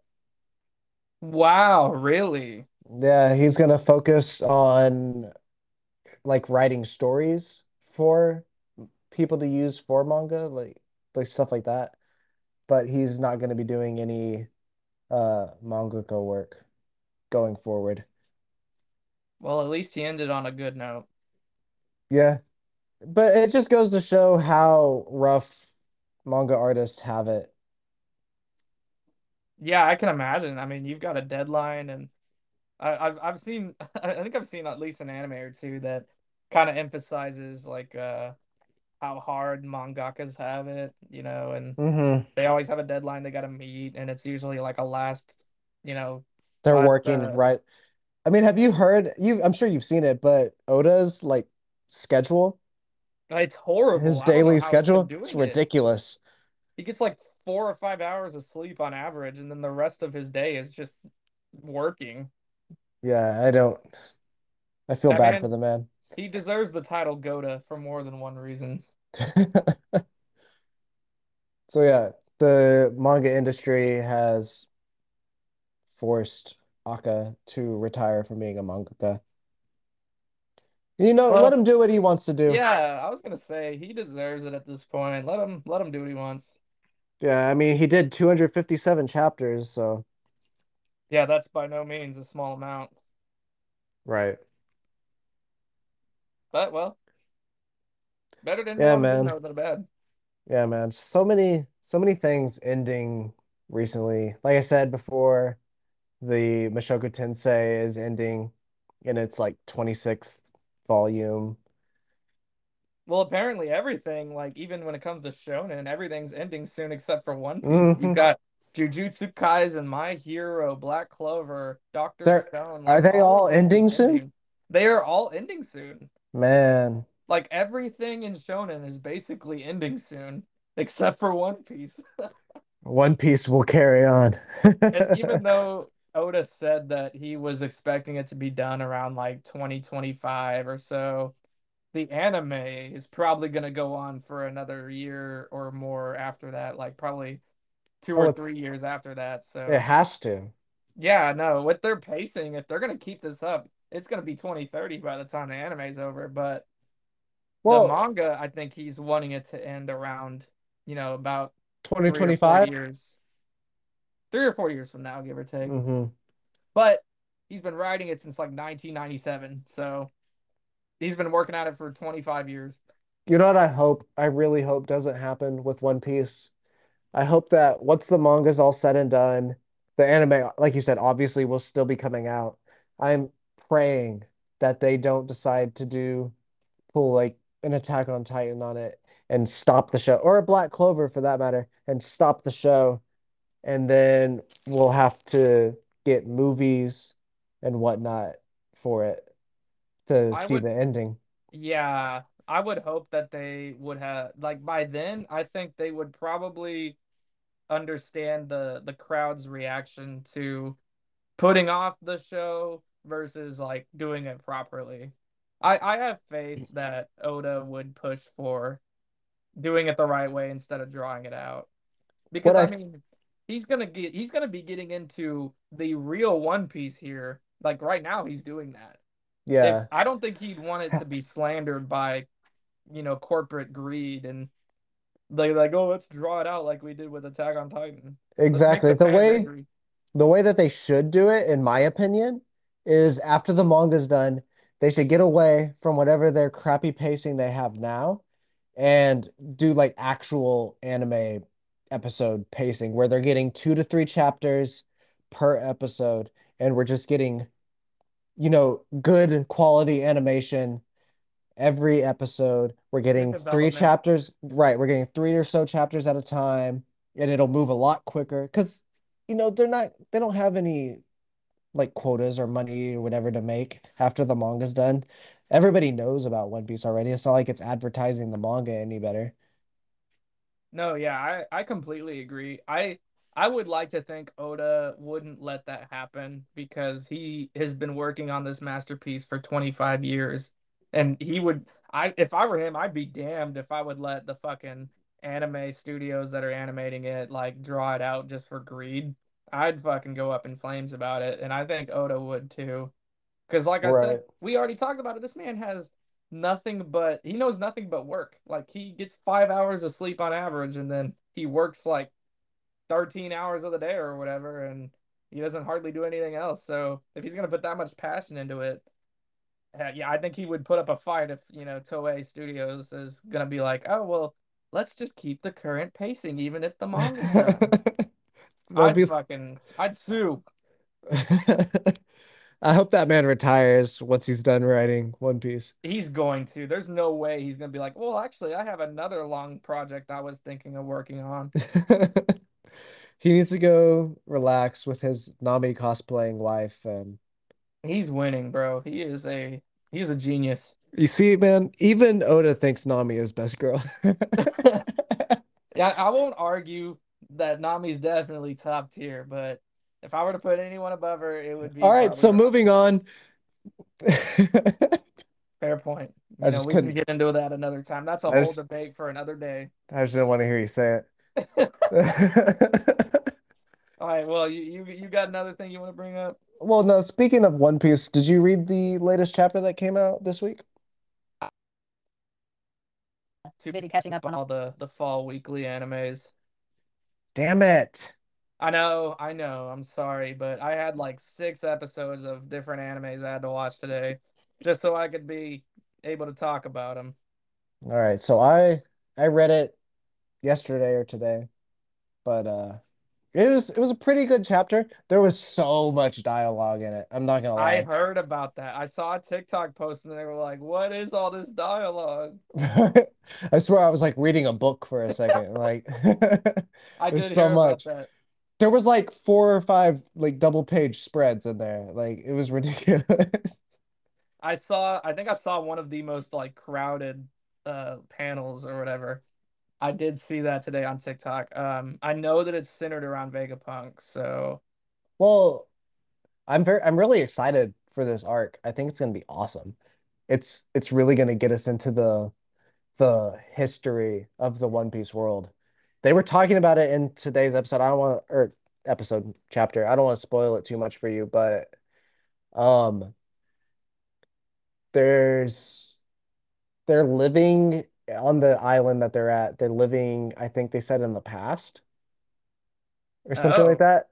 Wow, really? Yeah, he's gonna focus on like writing stories for people to use for manga, like like stuff like that. But he's not gonna be doing any uh mangaka work going forward. Well, at least he ended on a good note. Yeah, but it just goes to show how rough manga artists have it. Yeah, I can imagine. I mean, you've got a deadline and I, I've I've seen I think I've seen at least an anime or two that kind of emphasizes like uh how hard mangakas have it, you know, and hmm they always have a deadline they got to meet, and it's usually like a last, you know, They're last working uh right. I mean, have you heard you I'm sure you've seen it, but Oda's like schedule, it's horrible. his I don't know daily how he's been schedule, it's doing it. ridiculous. He gets like four or five hours of sleep on average, and then the rest of his day is just working. Yeah, I don't I feel That bad for the man. he deserves the title Goda for more than one reason. So yeah, the manga industry has forced Aka to retire from being a mangaka. You know, let him do what he wants to do. yeah, I was gonna say he deserves it at this point. Let him let him do what he wants. Yeah, I mean, he did 257 chapters, so Yeah, that's by no means a small amount. right. But well, better than Yeah, on a good man. than bad. Yeah, man. So many, so many things ending recently. Like I said before, the Mushoku Tensei is ending in its like 26th volume. Well, apparently everything, like even when it comes to shonen, everything's ending soon except for One Piece. You've hmm got Jujutsu Kaisen, My Hero, Black Clover, Doctor They're Stone, are they all all of this is ending soon? ending. They are all ending soon. Man, Like everything in shonen is basically ending soon, except for One Piece. One Piece will carry on. And even though Oda said that he was expecting it to be done around like 2025 or so, the anime is probably going to go on for another year or more after that, like probably two Oh, or three years after that. So it has to. yeah, no, with their pacing, if they're going to keep this up, it's going to be 2030 by the time the anime's over. But the manga, I think he's wanting it to end around, you know, about three or 2025. years, three or four years from now, give or take. hmm But he's been writing it since like 1997, so he's been working at it for 25 years. You know what I hope, I really hope doesn't happen with One Piece? I hope that once the manga's all said and done, the anime, like you said, obviously will still be coming out. I'm praying that they don't decide to do pull like an Attack on Titan on it and stop the show, or a Black Clover for that matter, and stop the show and then we'll have to get movies and whatnot for it to I see would the ending. Yeah, I would hope that they would have like by then I think they would probably understand the the crowd's reaction to putting off the show versus like doing it properly. I I have faith mm. that Oda would push for doing it the right way instead of drawing it out. Because I I mean, he's gonna get he's gonna be getting into the real One Piece here. Like right now he's doing that. If yeah, I don't think he'd want it to be slandered by, you know, corporate greed and they like, oh, let's draw it out like we did with Attack on Titan. Exactly. the The way angry. the way that they should do it, in my opinion, is after the manga's done, they should get away from whatever their crappy pacing they have now and do like actual anime episode pacing where they're getting two to three chapters per episode and we're just getting, you know, good quality animation every episode. We're getting three chapters, right? We're getting three or so chapters at a time, and it'll move a lot quicker because, you know, they're not, they don't have any like quotas or money or whatever to make after the manga's done. Everybody knows about One Piece already. It's not like it's advertising the manga any better. No, yeah, I I completely agree. I I would like to think Oda wouldn't let that happen because he has been working on this masterpiece for 25 years and he would I if I were him, I'd be damned if I would let the fucking anime studios that are animating it like draw it out just for greed. I'd fucking go up in flames about it and I think Oda would too. Because, like I said, we already talked about it. This man has nothing but he knows nothing but work. Like he gets five hours of sleep on average, and then he works like 13 hours of the day or whatever, and he doesn't hardly do anything else. So if he's gonna put that much passion into it, yeah, I think he would put up a fight if you know Toei Studios is gonna be like, oh well, let's just keep the current pacing even if the manga's I'd be fucking I'd sue. I hope that man retires once he's done writing One Piece. He's going to. There's no way he's going to be like, well, actually, I have another long project I was thinking of working on. He needs to go relax with his Nami cosplaying wife and He's winning, bro. He is a he's a genius. you see, man, even Oda thinks Nami is best girl. Yeah, I won't argue that Nami's definitely top tier, but if I were to put anyone above her, it would be All right, so probably moving on. fair point. I You know, just we can couldn't get into that another time. That's a I whole just debate for another day. I just didn't want to hear you say it. All right. well, you you you got another thing you want to bring up? Well, no, speaking of One Piece, did you read the latest chapter that came out this week? Too busy catching up on all the the fall weekly animes. Damn it. I know, I know. I'm sorry, but I had like six episodes of different animes I had to watch today just so I could be able to talk about them. All right, so I I read it yesterday or today, but uh it was it was a pretty good chapter. There was so much dialogue in it. I'm not gonna lie. I heard about that. I saw a TikTok post and they were like, "What is all this dialogue?" I swear I was like reading a book for a second. Like I did so much. that. There was like four or five like double page spreads in there. Like it was ridiculous. I saw, I think I saw one of the most like crowded uh panels or whatever. I did see that today on TikTok. Um, I know that it's centered around Vegapunk, so Well, I'm very I'm really excited for this arc. I think it's gonna be awesome. It's it's really gonna get us into the the history of the One Piece world. They were talking about it in today's episode. I don't want or episode chapter. I don't want to spoil it too much for you, but um there's they're living on the island that they're at. They're living, I think they said in the past or something like oh, that.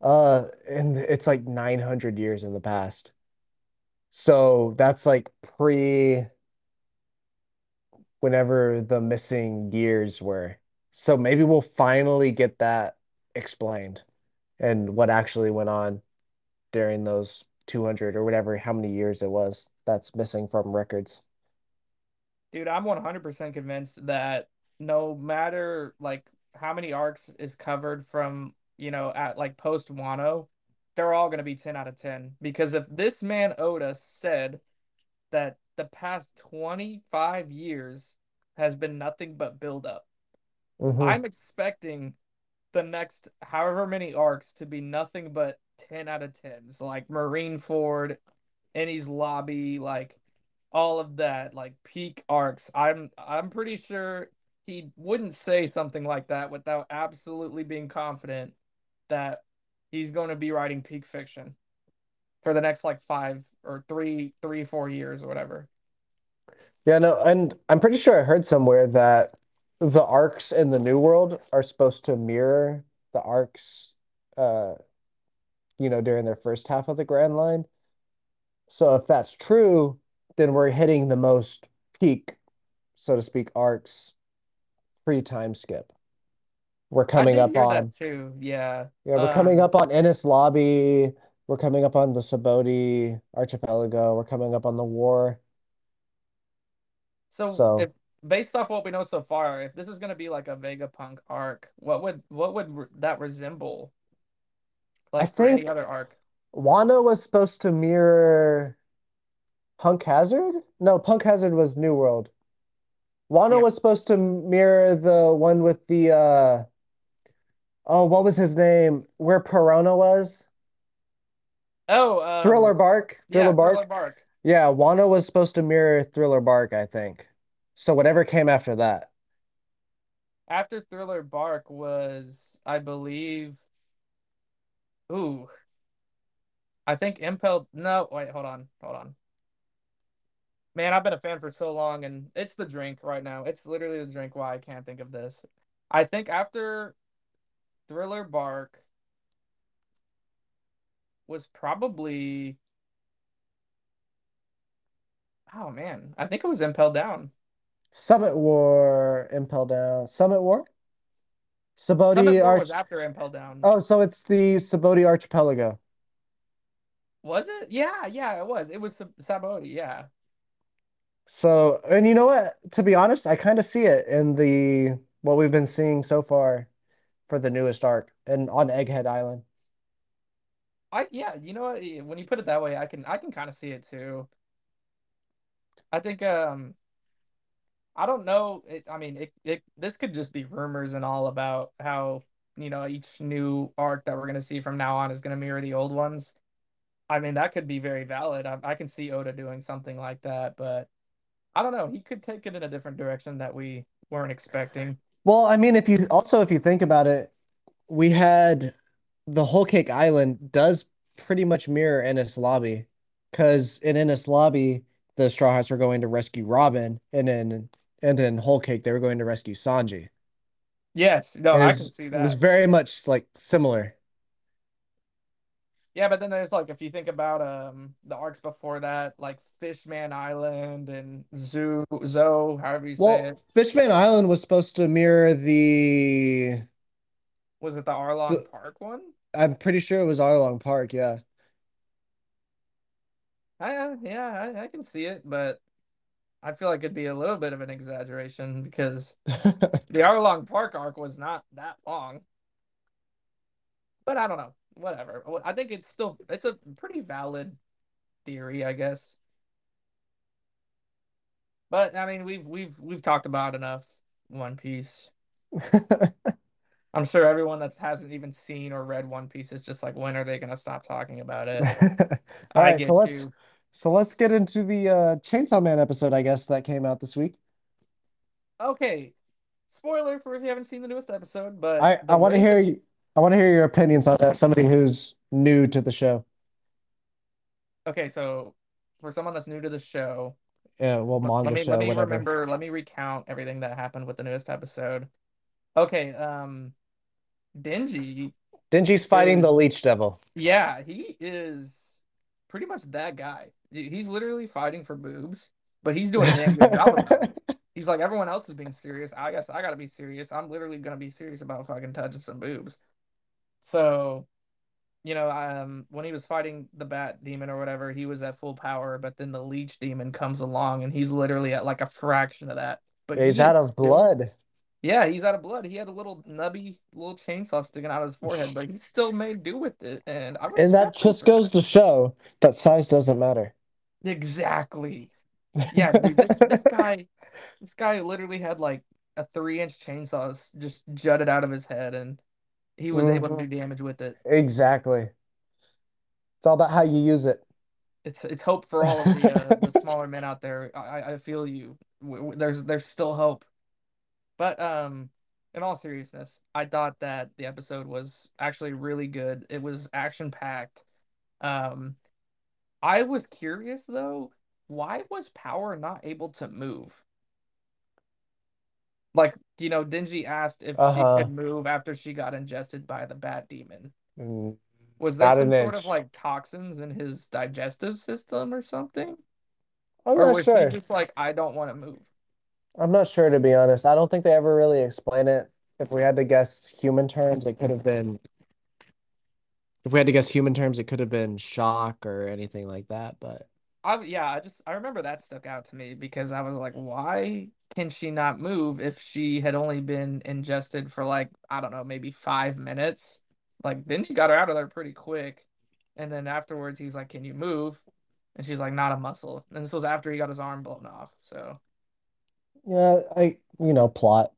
Uh, and it's like 900 years in the past. So that's like pre whenever the missing years were. So maybe we'll finally get that explained and what actually went on during those 200 or whatever, how many years it was that's missing from records. Dude, I'm 100% convinced that no matter like how many arcs is covered from you know, at like post Wano, they're all going to be 10 out of 10 because if this man Oda said that the past 25 years has been nothing but build up. Mhm. I'm expecting the next however many arcs to be nothing but 10 out of 10s, like Marineford, Enies Lobby, like all of that, like peak arcs. I'm I'm pretty sure he wouldn't say something like that without absolutely being confident that he's going to be writing peak fiction for the next like five or three, three, four years or whatever. Yeah, no, and I'm pretty sure I heard somewhere that the arcs in the New World are supposed to mirror the arcs, uh, you know, during their first half of the Grand Line. So if that's true, then we're hitting the most peak, so to speak, arcs pre-time skip. We're coming up on that too. Yeah. yeah, we're coming Um, up on Enies Lobby. We're coming up on the Sabaody Archipelago. We're coming up on the war. so So if based off what we know so far, if this is going to be like a Vegapunk arc, what would what would re- that resemble I like any think other arc? Wano was supposed to mirror Punk Hazard? No, Punk Hazard was New World. Wano Yeah. was supposed to mirror the one with the uh oh, what was his name? Where Perona was? Oh, Thriller um, Bark. yeah, Thriller Thriller Bark. Bark. Yeah, Wano was supposed to mirror Thriller Bark, I think. So whatever came after that. After Thriller Bark was, I believe, ooh, I think Impel. No, wait, hold on, hold on. Man, I've been a fan for so long, and it's the drink right now. It's literally the drink why I can't think of this. I think after Thriller Bark was probably, oh man, I think it was Impel Down. Summit War, Impel Down. Summit War? Summit Sabaody War was after Impel Down. Oh, so it's the Sabaody Archipelago. Was it? Yeah, yeah, it was. It was Sab- Sabaody, yeah. So, and you know what? To be honest, I kind of see it in the what we've been seeing so far for the newest arc and on Egghead Island. I yeah, you know what? When you put it that way, I can I can kind of see it too. I think um I don't know. It, I mean, it, it this could just be rumors and all about how, you know, each new arc that we're gonna see from now on is gonna mirror the old ones. I mean, that could be very valid. I, I can see Oda doing something like that, but I don't know. He could take it in a different direction that we weren't expecting. Well, I mean, if you also if you think about it, we had the Whole Cake Island does pretty much mirror Enies Lobby, because in Enies Lobby, the Straw Hats were going to rescue Robin, and then and in Whole Cake they were going to rescue Sanji. Yes, no, I can see that. It was very much like similar. Yeah, but then there's like if you think about um the arcs before that, like Fishman Island and Zoo Zo, however you say Well, it. Fishman Island was supposed to mirror the. Was it the Arlong The- Park one? I'm pretty sure it was Arlong Park, yeah. I, yeah, I, I can see it, but I feel like it'd be a little bit of an exaggeration because the Arlong Park arc was not that long. But I don't know. Whatever. I think it's still it's a pretty valid theory, I guess. But I mean, we've we've we've talked about enough One Piece. I'm sure everyone that hasn't even seen or read One Piece is just like, when are they gonna stop talking about it? All right, so let's so let's get into the uh Chainsaw Man episode, I guess, that came out this week. Okay. Spoiler for if you haven't seen the newest episode, but I I want to hear you I want to hear your opinions on that. Somebody who's new to the show. Okay, so for someone that's new to the show, Yeah, well, let, manga let me show, let me whatever. remember, let me recount everything that happened with the newest episode. Okay, um Denji, Denji's fighting the Leech Devil. yeah, he is pretty much that guy. He's literally fighting for boobs, but he's doing a damn good job. He's like, everyone else is being serious. I guess I gotta be serious. I'm literally gonna be serious about fucking touching some boobs. So, you know, um, when he was fighting the bat demon or whatever, he was at full power, but then the leech demon comes along and he's literally at like a fraction of that. But Yeah, he's out of still- blood. Yeah, he's out of blood. He had a little nubby little chainsaw sticking out of his forehead, but he still made do with it. And I And that just goes to show that size doesn't matter. Exactly. Yeah, dude, this this guy this guy literally had like a three inch chainsaw just jutted out of his head and he was able to do damage with it. Exactly. It's all about how you use it. It's it's hope for all of the uh, the smaller men out there. I I- feel you. There's there's still hope. But um, in all seriousness, I thought that the episode was actually really good. It was action packed. Um, I was curious though, why was Power not able to move? Like, you know, Denji asked if she Uh-huh. could move after she got ingested by the bat demon. Mm, Was there Not some sort of like toxins in his digestive system or something? I'm Or was sure. he just like, I don't want to move? I'm not sure to be honest. I don't think they ever really explain it. If we had to guess human terms, it could have been. If we had to guess human terms, it could have been shock or anything like that. But I yeah, I just I remember that stuck out to me because I was like, why can she not move if she had only been ingested for like I don't know, maybe five minutes? Like then she got her out of there pretty quick, and then afterwards he's like, "Can you move?" And she's like, "Not a muscle." And this was after he got his arm blown off. So yeah, I you know plot.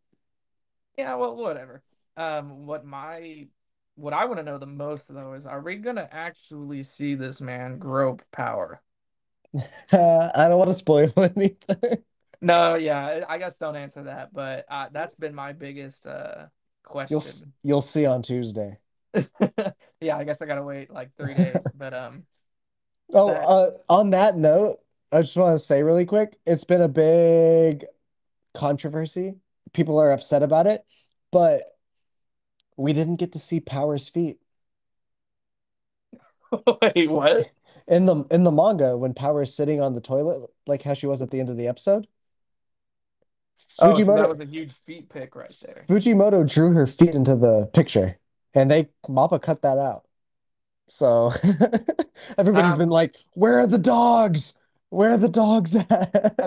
yeah, well, whatever. Um, what my what I want to know the most though is, are we gonna actually see this man grope power? I don't want to spoil anything. No, yeah, I guess don't answer that, but uh, that's been my biggest uh You'll question. you'll see on Tuesday. Yeah, I guess I gotta wait like three days, but um, Oh, That- uh, on that note, I just want to say really quick, it's been a big controversy. People are upset about it, but we didn't get to see Power's feet. wait, what? In the in the manga, when Power is sitting on the toilet, like how she was at the end of the episode, Oh, so that was a huge feet pick right there. Fujimoto drew her feet into the picture, and they Mappa cut that out. So everybody's Um, been like, "Where are the dogs? Where are the dogs I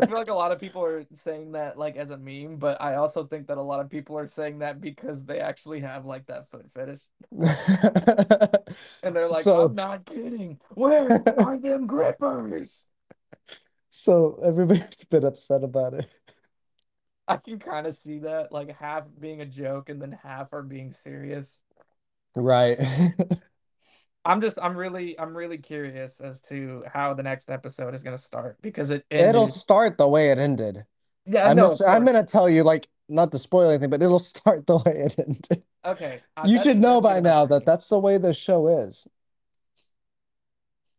feel like a lot of people are saying that like as a meme, but I also think that a lot of people are saying that because they actually have like that foot fetish, and they're like, So- "I'm not kidding. Where are them grippers?" So everybody's been upset about it. I can kind of see that, like half being a joke and then half are being serious. Right. I'm just, I'm really, I'm really curious as to how the next episode is gonna start because it It'll start the way it ended. Yeah, I'm no, just, I'm gonna tell you, like, not to spoil anything, but it'll start the way it ended. Okay, uh, You should know by now that that's the way the show is.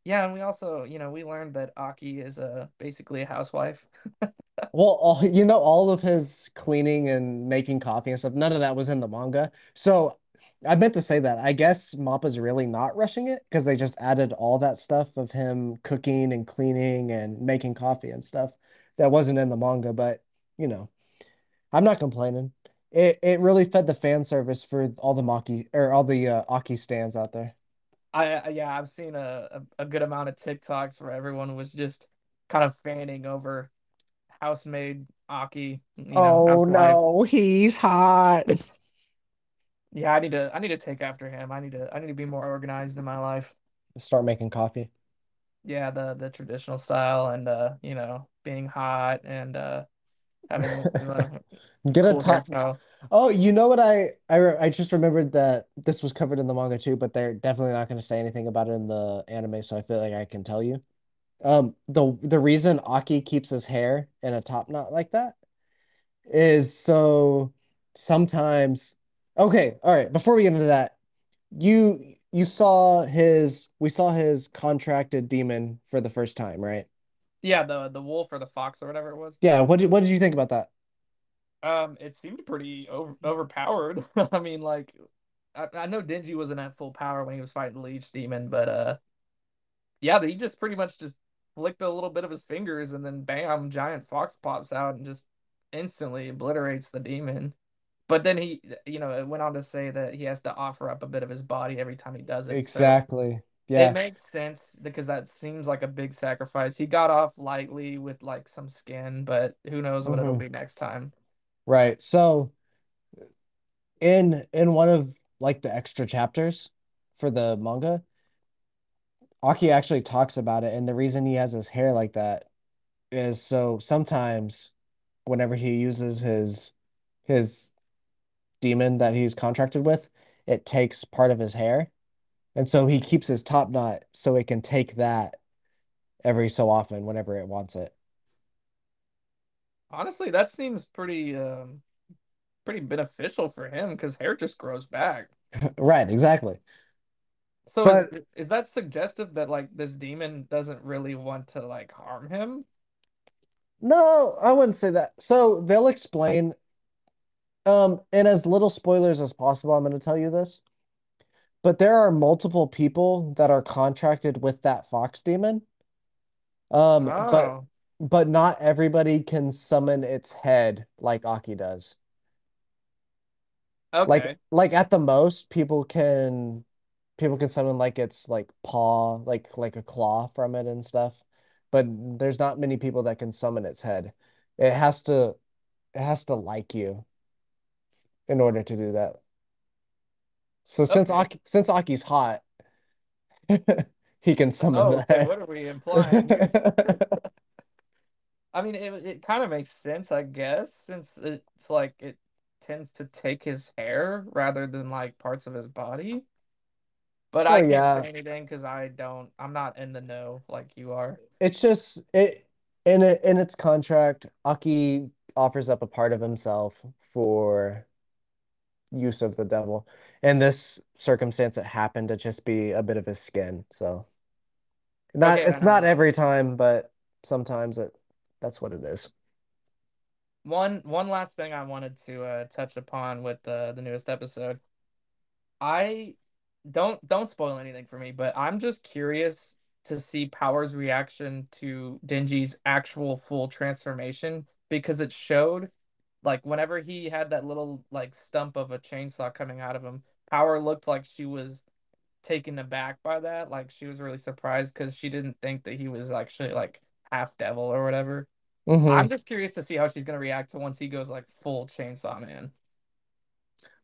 Yeah, and we also, you know, we learned that Aki is a basically a housewife. Well, all, you know, all of his cleaning and making coffee and stuff, none of that was in the manga. So I meant to say that. I guess Mappa's really not rushing it because they just added all that stuff of him cooking and cleaning and making coffee and stuff that wasn't in the manga. But, you know, I'm not complaining. It it really fed the fan service for all the Maki or all the uh, Aki stands out there. I, yeah, I've seen a, a a good amount of TikToks where everyone was just kind of fanning over housemaid Aki, you know, Oh no, he's hot. Yeah, I need to I need to take after him. I need to I need to be more organized in my life. Start making coffee. Yeah, the the traditional style and uh, you know, being hot and uh having uh, Get a cool top. hairstyle. Oh, you know what I I re- I just remembered that this was covered in the manga too, but they're definitely not going to say anything about it in the anime, so I feel like I can tell you. Um, the the reason Aki keeps his hair in a top knot like that is so sometimes. Okay, all right. Before we get into that, you you saw his we saw his contracted demon for the first time, right? Yeah, the the wolf or the fox or whatever it was. Yeah. What did what did you think about that? Um, it seemed pretty over overpowered. I mean, like, I, I know Denji wasn't at full power when he was fighting the Leech Demon, but uh, yeah, he just pretty much just flicked a little bit of his fingers, and then bam, giant fox pops out and just instantly obliterates the demon. But then he, you know, it went on to say that he has to offer up a bit of his body every time he does it. So yeah. it makes sense because that seems like a big sacrifice. He got off lightly with like some skin, but who knows what it'll Mhm. be next time. Right. So in in one of like the extra chapters for the manga, Aki actually talks about it, and the reason he has his hair like that is so sometimes whenever he uses his his demon that he's contracted with, it takes part of his hair. And so he keeps his top knot so it can take that every so often whenever it wants it. Honestly, that seems pretty um pretty beneficial for him because hair just grows back. Right, exactly. So But is is that suggestive that like this demon doesn't really want to like harm him? no, I wouldn't say that. So they'll explain, um, in as little spoilers as possible, I'm going to tell you this. But there are multiple people that are contracted with that fox demon. Um, but Oh, but not everybody can summon its head like Aki does. Okay. Like like at the most, people can people can summon like its like paw, like like a claw from it and stuff. But there's not many people that can summon its head. It has to it has to like you in order to do that. So since Aki since Aki's hot, he can summon Oh, the okay. What are we implying. I mean, it it kind of makes sense, I guess, since it's like it tends to take his hair rather than like parts of his body. But I can't say yeah. anything because I don't, I'm not in the know like you are. It's just it in it in its contract, Aki offers up a part of himself for use of the devil. In this circumstance, it happened to just be a bit of his skin. So not Okay, it's not every time, but sometimes it that's what it is. one one last thing I wanted to uh, touch upon with the the newest episode. I don't don't spoil anything for me, but I'm just curious to see Power's reaction to Denji's actual full transformation because it showed like whenever he had that little like stump of a chainsaw coming out of him, Power looked like she was taken aback by that. Like she was really surprised because she didn't think that he was actually like half devil or whatever. hmm I'm just curious to see how she's gonna react to once he goes like full chainsaw man.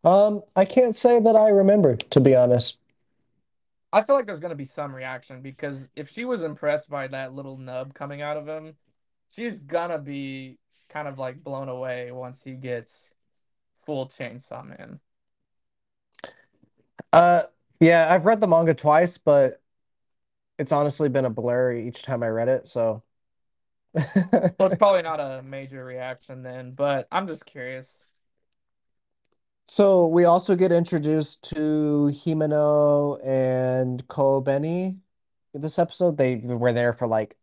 Um, I can't say that I remember, to be honest. I feel like there's gonna be some reaction because if she was impressed by that little nub coming out of him, she's gonna be kind of like blown away once he gets full chainsaw man. Uh, yeah, I've read the manga twice, but it's honestly been a blur each time I read it, so So it's probably not a major reaction then, but I'm just curious. So we also get introduced to Himeno and Kobeni in this episode. They were there for like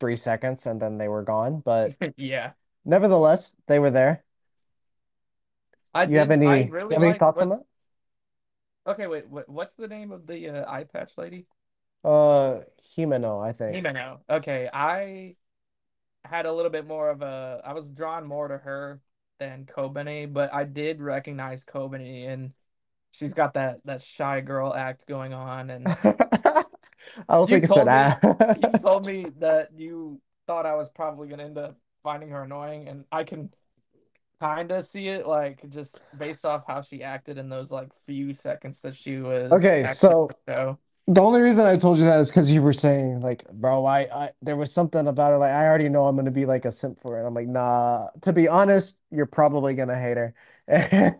three seconds and then they were gone, but Yeah. nevertheless, they were there. I You have any you really have any thoughts on that? okay, wait, what what's the name of the uh, eye patch lady? Uh, Himeno, I think. Himeno. Okay, I had a little bit more of a I was drawn more to her than Kobeni, but I did recognize Kobeni and she's got that that shy girl act going on and I don't think it's an told me you told me that you thought I was probably gonna end up finding her annoying and I can kind of see it like just based off how she acted in those like few seconds that she was Okay, so the only reason I told you that is because you were saying like, bro, I, I there was something about her like I already know I'm gonna be like a simp for it. I'm like, nah. To be honest, you're probably gonna hate her, and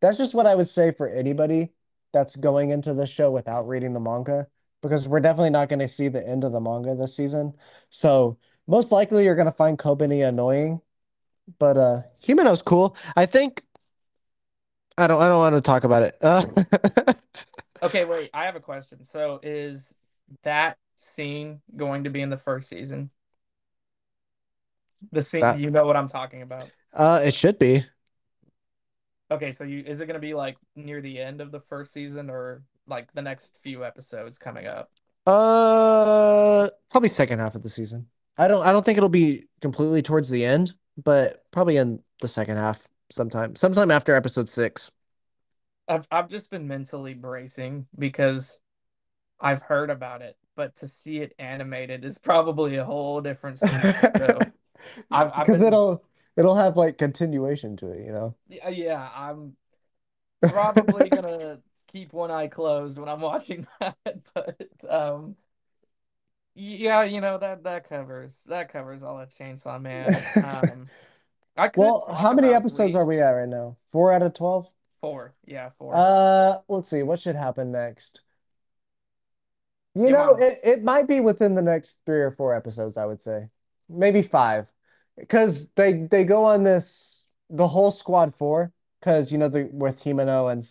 that's just what I would say for anybody that's going into the show without reading the manga, because we're definitely not gonna see the end of the manga this season. So most likely you're gonna find Kobeni annoying, but uh, Himeno's cool. I think I don't I don't want to talk about it. Uh, Okay, wait, I have a question. So is that scene going to be in the first season? The scene, that you know what I'm talking about. uh, it should be. Okay, so you is it going to be like near the end of the first season or like the next few episodes coming up? Uh, probably second half of the season. I don't I don't think it'll be completely towards the end, but probably in the second half sometime. Sometime after episode six. I've I've just been mentally bracing because I've heard about it, but to see it animated is probably a whole different story. So I've I've Because it'll it'll have like continuation to it, you know. yeah, yeah, I'm probably gonna keep one eye closed when I'm watching that. But um, yeah, you know that that covers that covers all that Chainsaw Man. Um, I could Well, how many episodes are we at right now? Four out of 12? Four, yeah, four. Uh, let's see. What should happen next? You know, it, it might be within the next three or four episodes, I would say. Maybe five. Because they they go on this the whole squad four, because you know the with Himeno and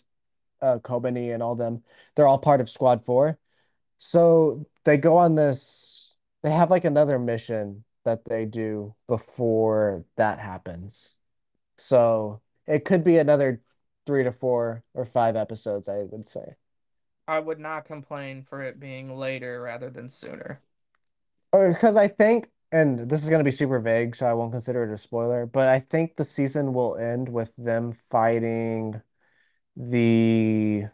uh Kobeni and all them, they're all part of squad four. So they go on this, they have like another mission that they do before that happens. So it could be another three to four or five episodes, I would say. I would not complain for it being later rather than sooner. Oh, because I think, and this is going to be super vague, so I won't consider it a spoiler, but I think the season will end with them fighting the,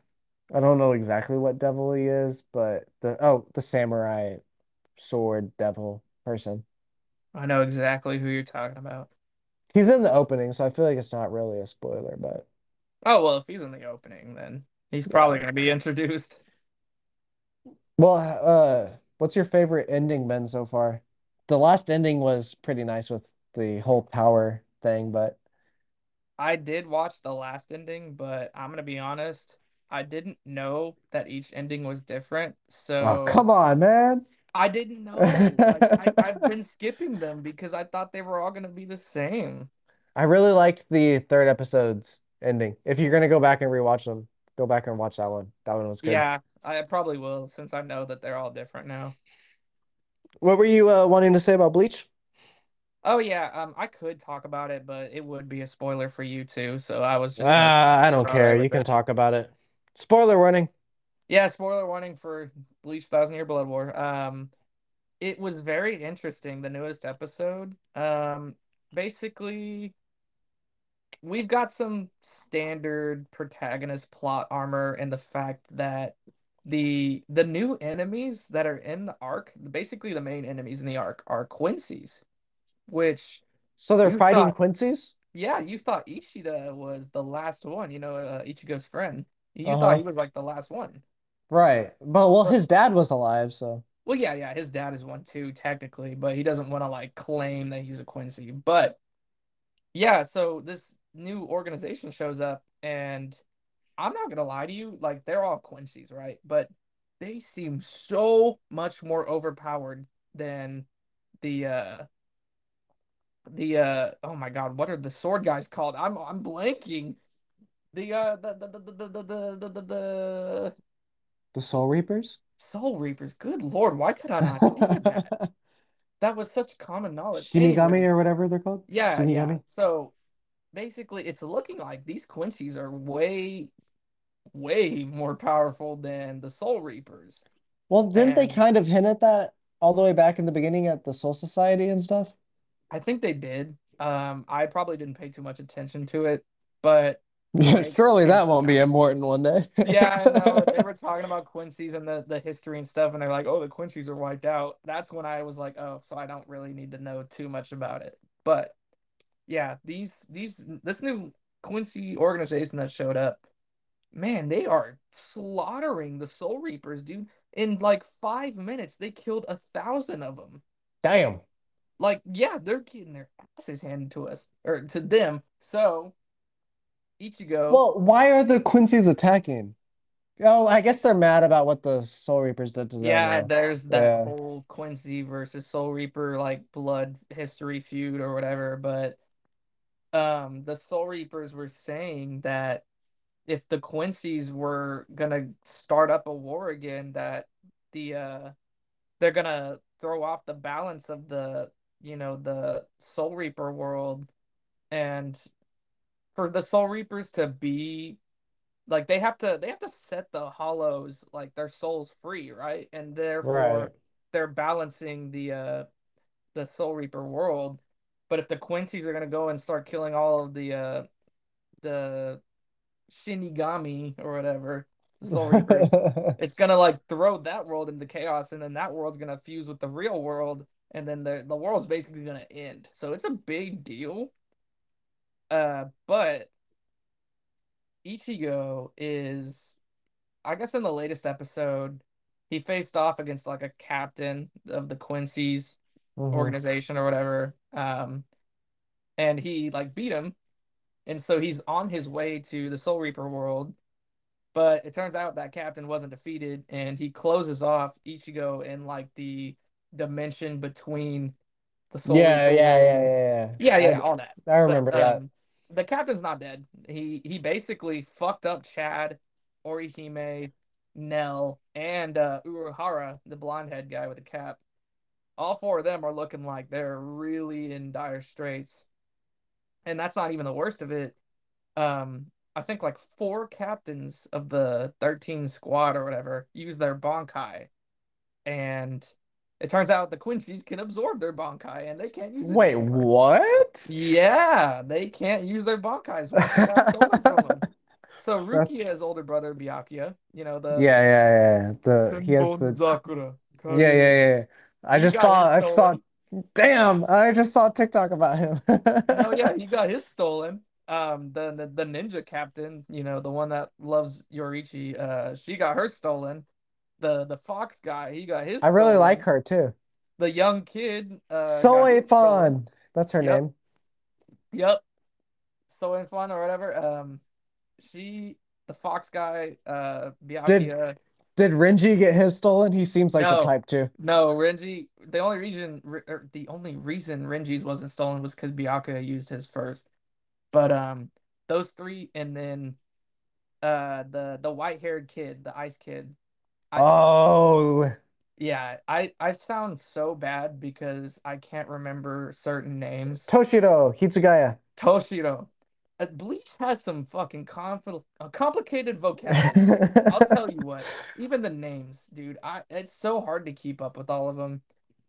I don't know exactly what devil he is, but the, oh, the samurai sword devil person. I know exactly who you're talking about. He's in the opening, so I feel like it's not really a spoiler, but Oh well, if he's in the opening, then he's probably yeah. gonna be introduced. Well, uh, what's your favorite ending been so far? The last ending was pretty nice with the whole power thing, but I did watch the last ending, but I'm gonna be honest, I didn't know that each ending was different, oh, so come on, man. I didn't know. Like I, I've been skipping them because I thought they were all gonna be the same. I really liked the third episode's ending. If you're gonna go back and rewatch them, go back and watch that one. That one was good. Yeah, I probably will since I know that they're all different now. What were you uh, wanting to say about Bleach? Oh yeah, um, I could talk about it, but it would be a spoiler for you too, so I was just Ah, I don't care. You can everything. talk about it. Spoiler warning. Yeah, spoiler warning for Bleach Thousand Year Blood War. Um, it was very interesting, the newest episode. Um, basically, we've got some standard protagonist plot armor and the fact that the the new enemies that are in the arc, basically the main enemies in the arc, are Quincy's, which So they're fighting thought, Quincy's? yeah, you thought Ishida was the last one, you know, uh, Ichigo's friend. You thought he Uh-huh. was like the last one. Right. But well, his dad was alive, so well, yeah, yeah, his dad is one too, technically, but he doesn't want to like claim that he's a Quincy. But yeah, so this new organization shows up, and I'm not gonna lie to you, like they're all Quincy's, right? But they seem so much more overpowered than the uh the uh oh my God, what are the sword guys called? I'm I'm blanking. The uh the the the the the the the, the, Soul Reapers? Soul Reapers. Good Lord, why could I not think that? That was such common knowledge. Shinigami or whatever they're called? yeah, yeah. So basically, it's looking like these Quincy's are way, way more powerful than the Soul Reapers. Well, didn't they kind of hint at that all the way back in the beginning at the Soul Society and stuff? I think they did. Um, I probably didn't pay too much attention to it, but Yeah, surely that won't be important one day. Yeah, I know. They were talking about Quincy's and the, the history and stuff, and they're like, oh, the Quincy's are wiped out. That's when I was like, oh, so I don't really need to know too much about it. But yeah, these these this new Quincy organization that showed up, man, they are slaughtering the Soul Reapers, dude. In like five minutes, they killed a thousand of them. Damn. Like, yeah, they're getting their asses handed to us or to them. So Ichigo, Well, why are the Quincy's attacking? Oh, I guess they're mad about what the Soul Reapers did to them, yeah, though. there's that Yeah. whole Quincy versus Soul Reaper like blood history feud or whatever. But um, the Soul Reapers were saying that if the Quincy's were gonna start up a war again, that the uh they're gonna throw off the balance of the you know the Soul Reaper world, and for the Soul Reapers to be like they have to they have to set the hollows like their souls free, right? And Right. therefore they're balancing the uh the Soul Reaper world. But if the Quincy's are gonna go and start killing all of the uh the Shinigami or whatever, Soul Reapers, it's gonna like throw that world into chaos, and then that world's gonna fuse with the real world, and then the the world's basically gonna end. So it's a big deal. Uh, but Ichigo is, I guess, in the latest episode, he faced off against like a captain of the Quincy's Mhm. organization or whatever. Um, and he like beat him, and so he's on his way to the Soul Reaper world. But it turns out that captain wasn't defeated, and he closes off Ichigo in like the dimension between the Soul Yeah, Reaper yeah, yeah, yeah, yeah, yeah. yeah, all that. I, I remember But, that. um, the captain's not dead. He he basically fucked up Chad, Orihime, Nell, and uh, Urahara, the blonde head guy with the cap. All four of them are looking like they're really in dire straits. And that's not even the worst of it. Um, I think like four captains of the 13 squad or whatever use their Bankai. And it turns out the Quincy's can absorb their Bankai and they can't use it Wait, anymore. what? Yeah, they can't use their Bankais. once they got stolen from them. So That's- Rukia's older brother Byakuya, you know the Yeah, yeah, yeah. The he has the Zakura. yeah, yeah, yeah. I just saw I saw damn, I just saw TikTok about him. Oh yeah, he got his stolen. Um, the, the the ninja captain, you know, the one that loves Yoruichi, uh, she got her stolen. The the fox guy, he got his. I really stolen. like her too. The young kid, uh, Soe. Fun. That's her Yep. name. Yep. So in fun or whatever. Um, she, the fox guy, uh, Byakuya. Did Renji get his stolen? He seems like the type to. No, Renji. The only reason, or the only reason Renji's wasn't stolen was because Byakuya used his first. But um, those three, and then uh, the the white haired kid, the ice kid. I, Oh, yeah, I I sound so bad because I can't remember certain names. Toshiro Hitsugaya. Toshiro. Uh, Bleach has some fucking confl- uh, complicated vocabulary. I'll tell you what, even the names, dude, I it's so hard to keep up with all of them.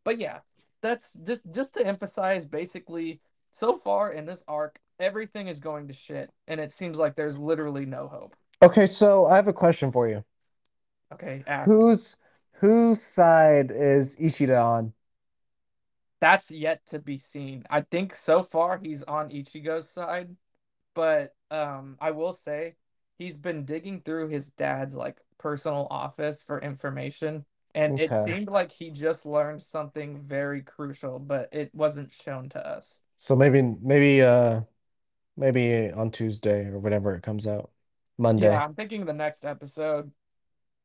But yeah, that's just just to emphasize basically so far in this arc, everything is going to shit and it seems like there's literally no hope. Okay, so I have a question for you. Okay, ask. Whose whose side is Ishida on? That's yet to be seen. I think so far he's on Ichigo's side, but um I will say he's been digging through his dad's like personal office for information and it seemed like he just learned something very crucial, but it wasn't shown to us. So maybe maybe uh maybe on Tuesday or whenever it comes out. Monday. Yeah, I'm thinking the next episode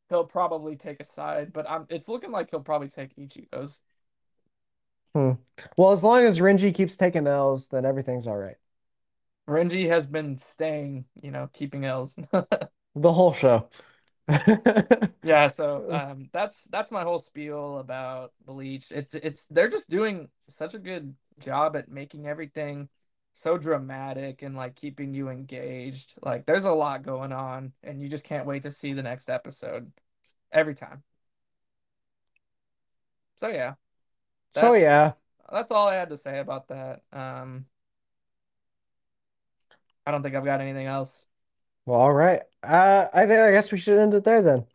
he'll probably take a side, but I'm it's looking like he'll probably take Ichigo's. Hmm. well, as long as Renji keeps taking L's, then everything's all right. Renji has been staying, you know, keeping L's. The whole show. Yeah, so um, that's that's my whole spiel about Bleach. It's it's they're just doing such a good job at making everything so dramatic and like keeping you engaged. Like there's a lot going on, and you just can't wait to see the next episode every time. So yeah, So yeah. that's all I had to say about that. Um, I don't think I've got anything else. Well, all right. Uh, I think I guess we should end it there then.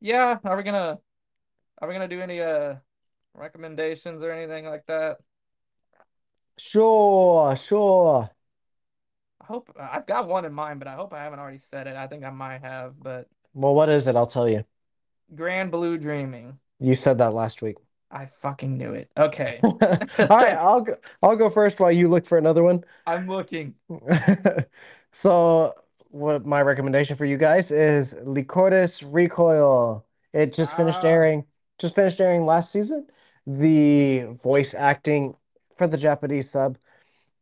Yeah, are we gonna are we gonna do any uh recommendations or anything like that? Sure, sure. I hope I've got one in mind, but I hope I haven't already said it. I think I might have, but Well, what is it? I'll tell you. Grand Blue Dreaming. You said that last week. I fucking knew it. Okay. All right, I'll go, I'll go first while you look for another one. I'm looking. So, what my recommendation for you guys is Lycoris Recoil. It just finished Ah. airing, just finished airing last season. The voice acting for the Japanese sub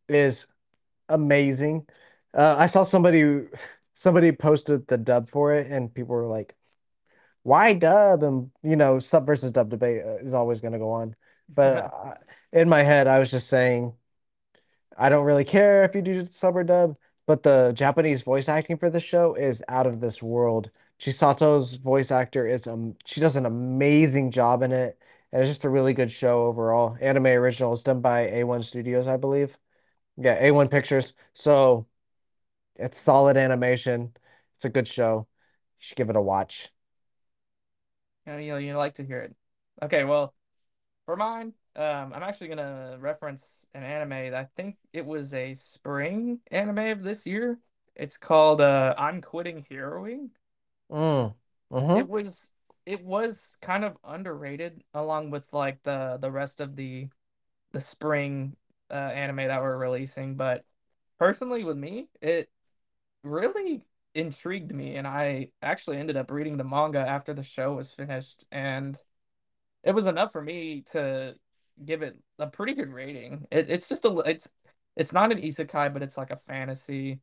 is amazing. Uh, I saw somebody somebody posted the dub for it, and people were like, "Why dub?" And you know, sub versus dub debate uh, is always going to go on. But uh, in my head, I was just saying, I don't really care if you do sub or dub, but the Japanese voice acting for the show is out of this world. Chisato's voice actor is um she does an amazing job in it, and it's just a really good show overall. Anime original is done by A1 Studios, I believe. Yeah, A1 Pictures. So it's solid animation. It's a good show. You should give it a watch. You know, you know, you like to hear it. Okay, well, for mine, um, I'm actually gonna reference an anime that I think it was a spring anime of this year. It's called uh I'm Quitting Heroing. Mm. hmm It was it was kind of underrated along with like the the rest of the the spring uh, anime that we're releasing, but personally with me, it really intrigued me and I actually ended up reading the manga after the show was finished and it was enough for me to give it a pretty good rating. It, it's just a it's it's not an isekai, but it's like a fantasy.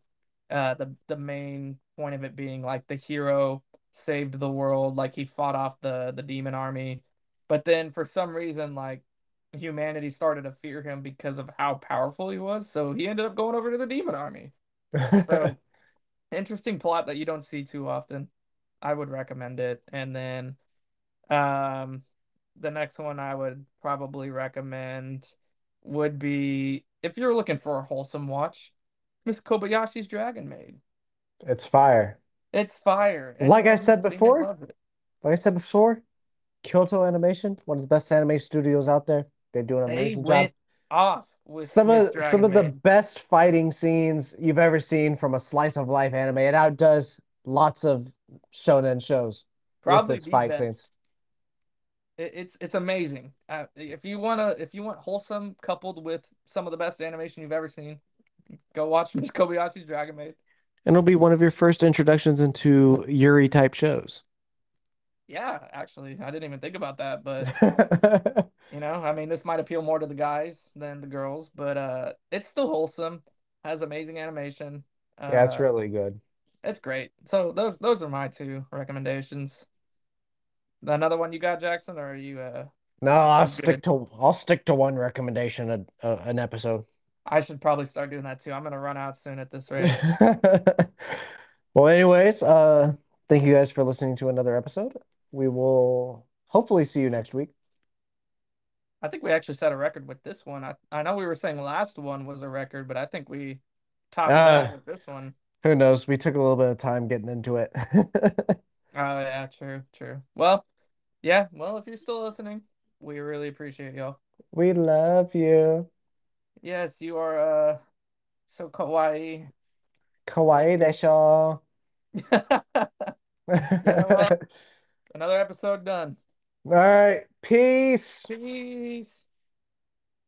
Uh, the the main point of it being like the hero saved the world, like he fought off the the demon army, but then for some reason, like humanity started to fear him because of how powerful he was, so he ended up going over to the demon army. So interesting plot that you don't see too often. I would recommend it. And then um the next one I would probably recommend would be if you're looking for a wholesome watch, Miss Kobayashi's Dragon Maid. It's fire. It's fire. Like I said who's seen it before, like I said before, Kyoto Animation, one of the best anime studios out there. They do an They amazing job. Went off with Some Miss of some Dragon of the best fighting scenes you've ever seen from a slice of life anime. It outdoes lots of shonen shows with Probably its the fight best. scenes. It, it's it's amazing. Uh, if you wanna if you want wholesome coupled with some of the best animation you've ever seen, go watch Kobayashi's Dragon Maid. And it'll be one of your first introductions into Yuri type shows. Yeah, actually, I didn't even think about that, but you know, I mean, this might appeal more to the guys than the girls, but uh, it's still wholesome, has amazing animation. Yeah, it's Uh, really good. it's great. So those those are my two recommendations. Another one you got, Jackson, or are you uh? No, I'll stick good. to I'll stick to one recommendation a, a, an episode. I should probably start doing that too. I'm gonna run out soon at this rate. Well, anyways, uh, thank you guys for listening to another episode. We will hopefully see you next week. I think we actually set a record with this one. I I know we were saying last one was a record, but I think we topped Uh, with this one. who knows? We took a little bit of time getting into it. Oh yeah, true, true. Well, yeah. Well, if you're still listening, we really appreciate y'all. We love you. Yes, you are uh so kawaii. Kawaii desho. know? Another episode done. All right, peace. Peace.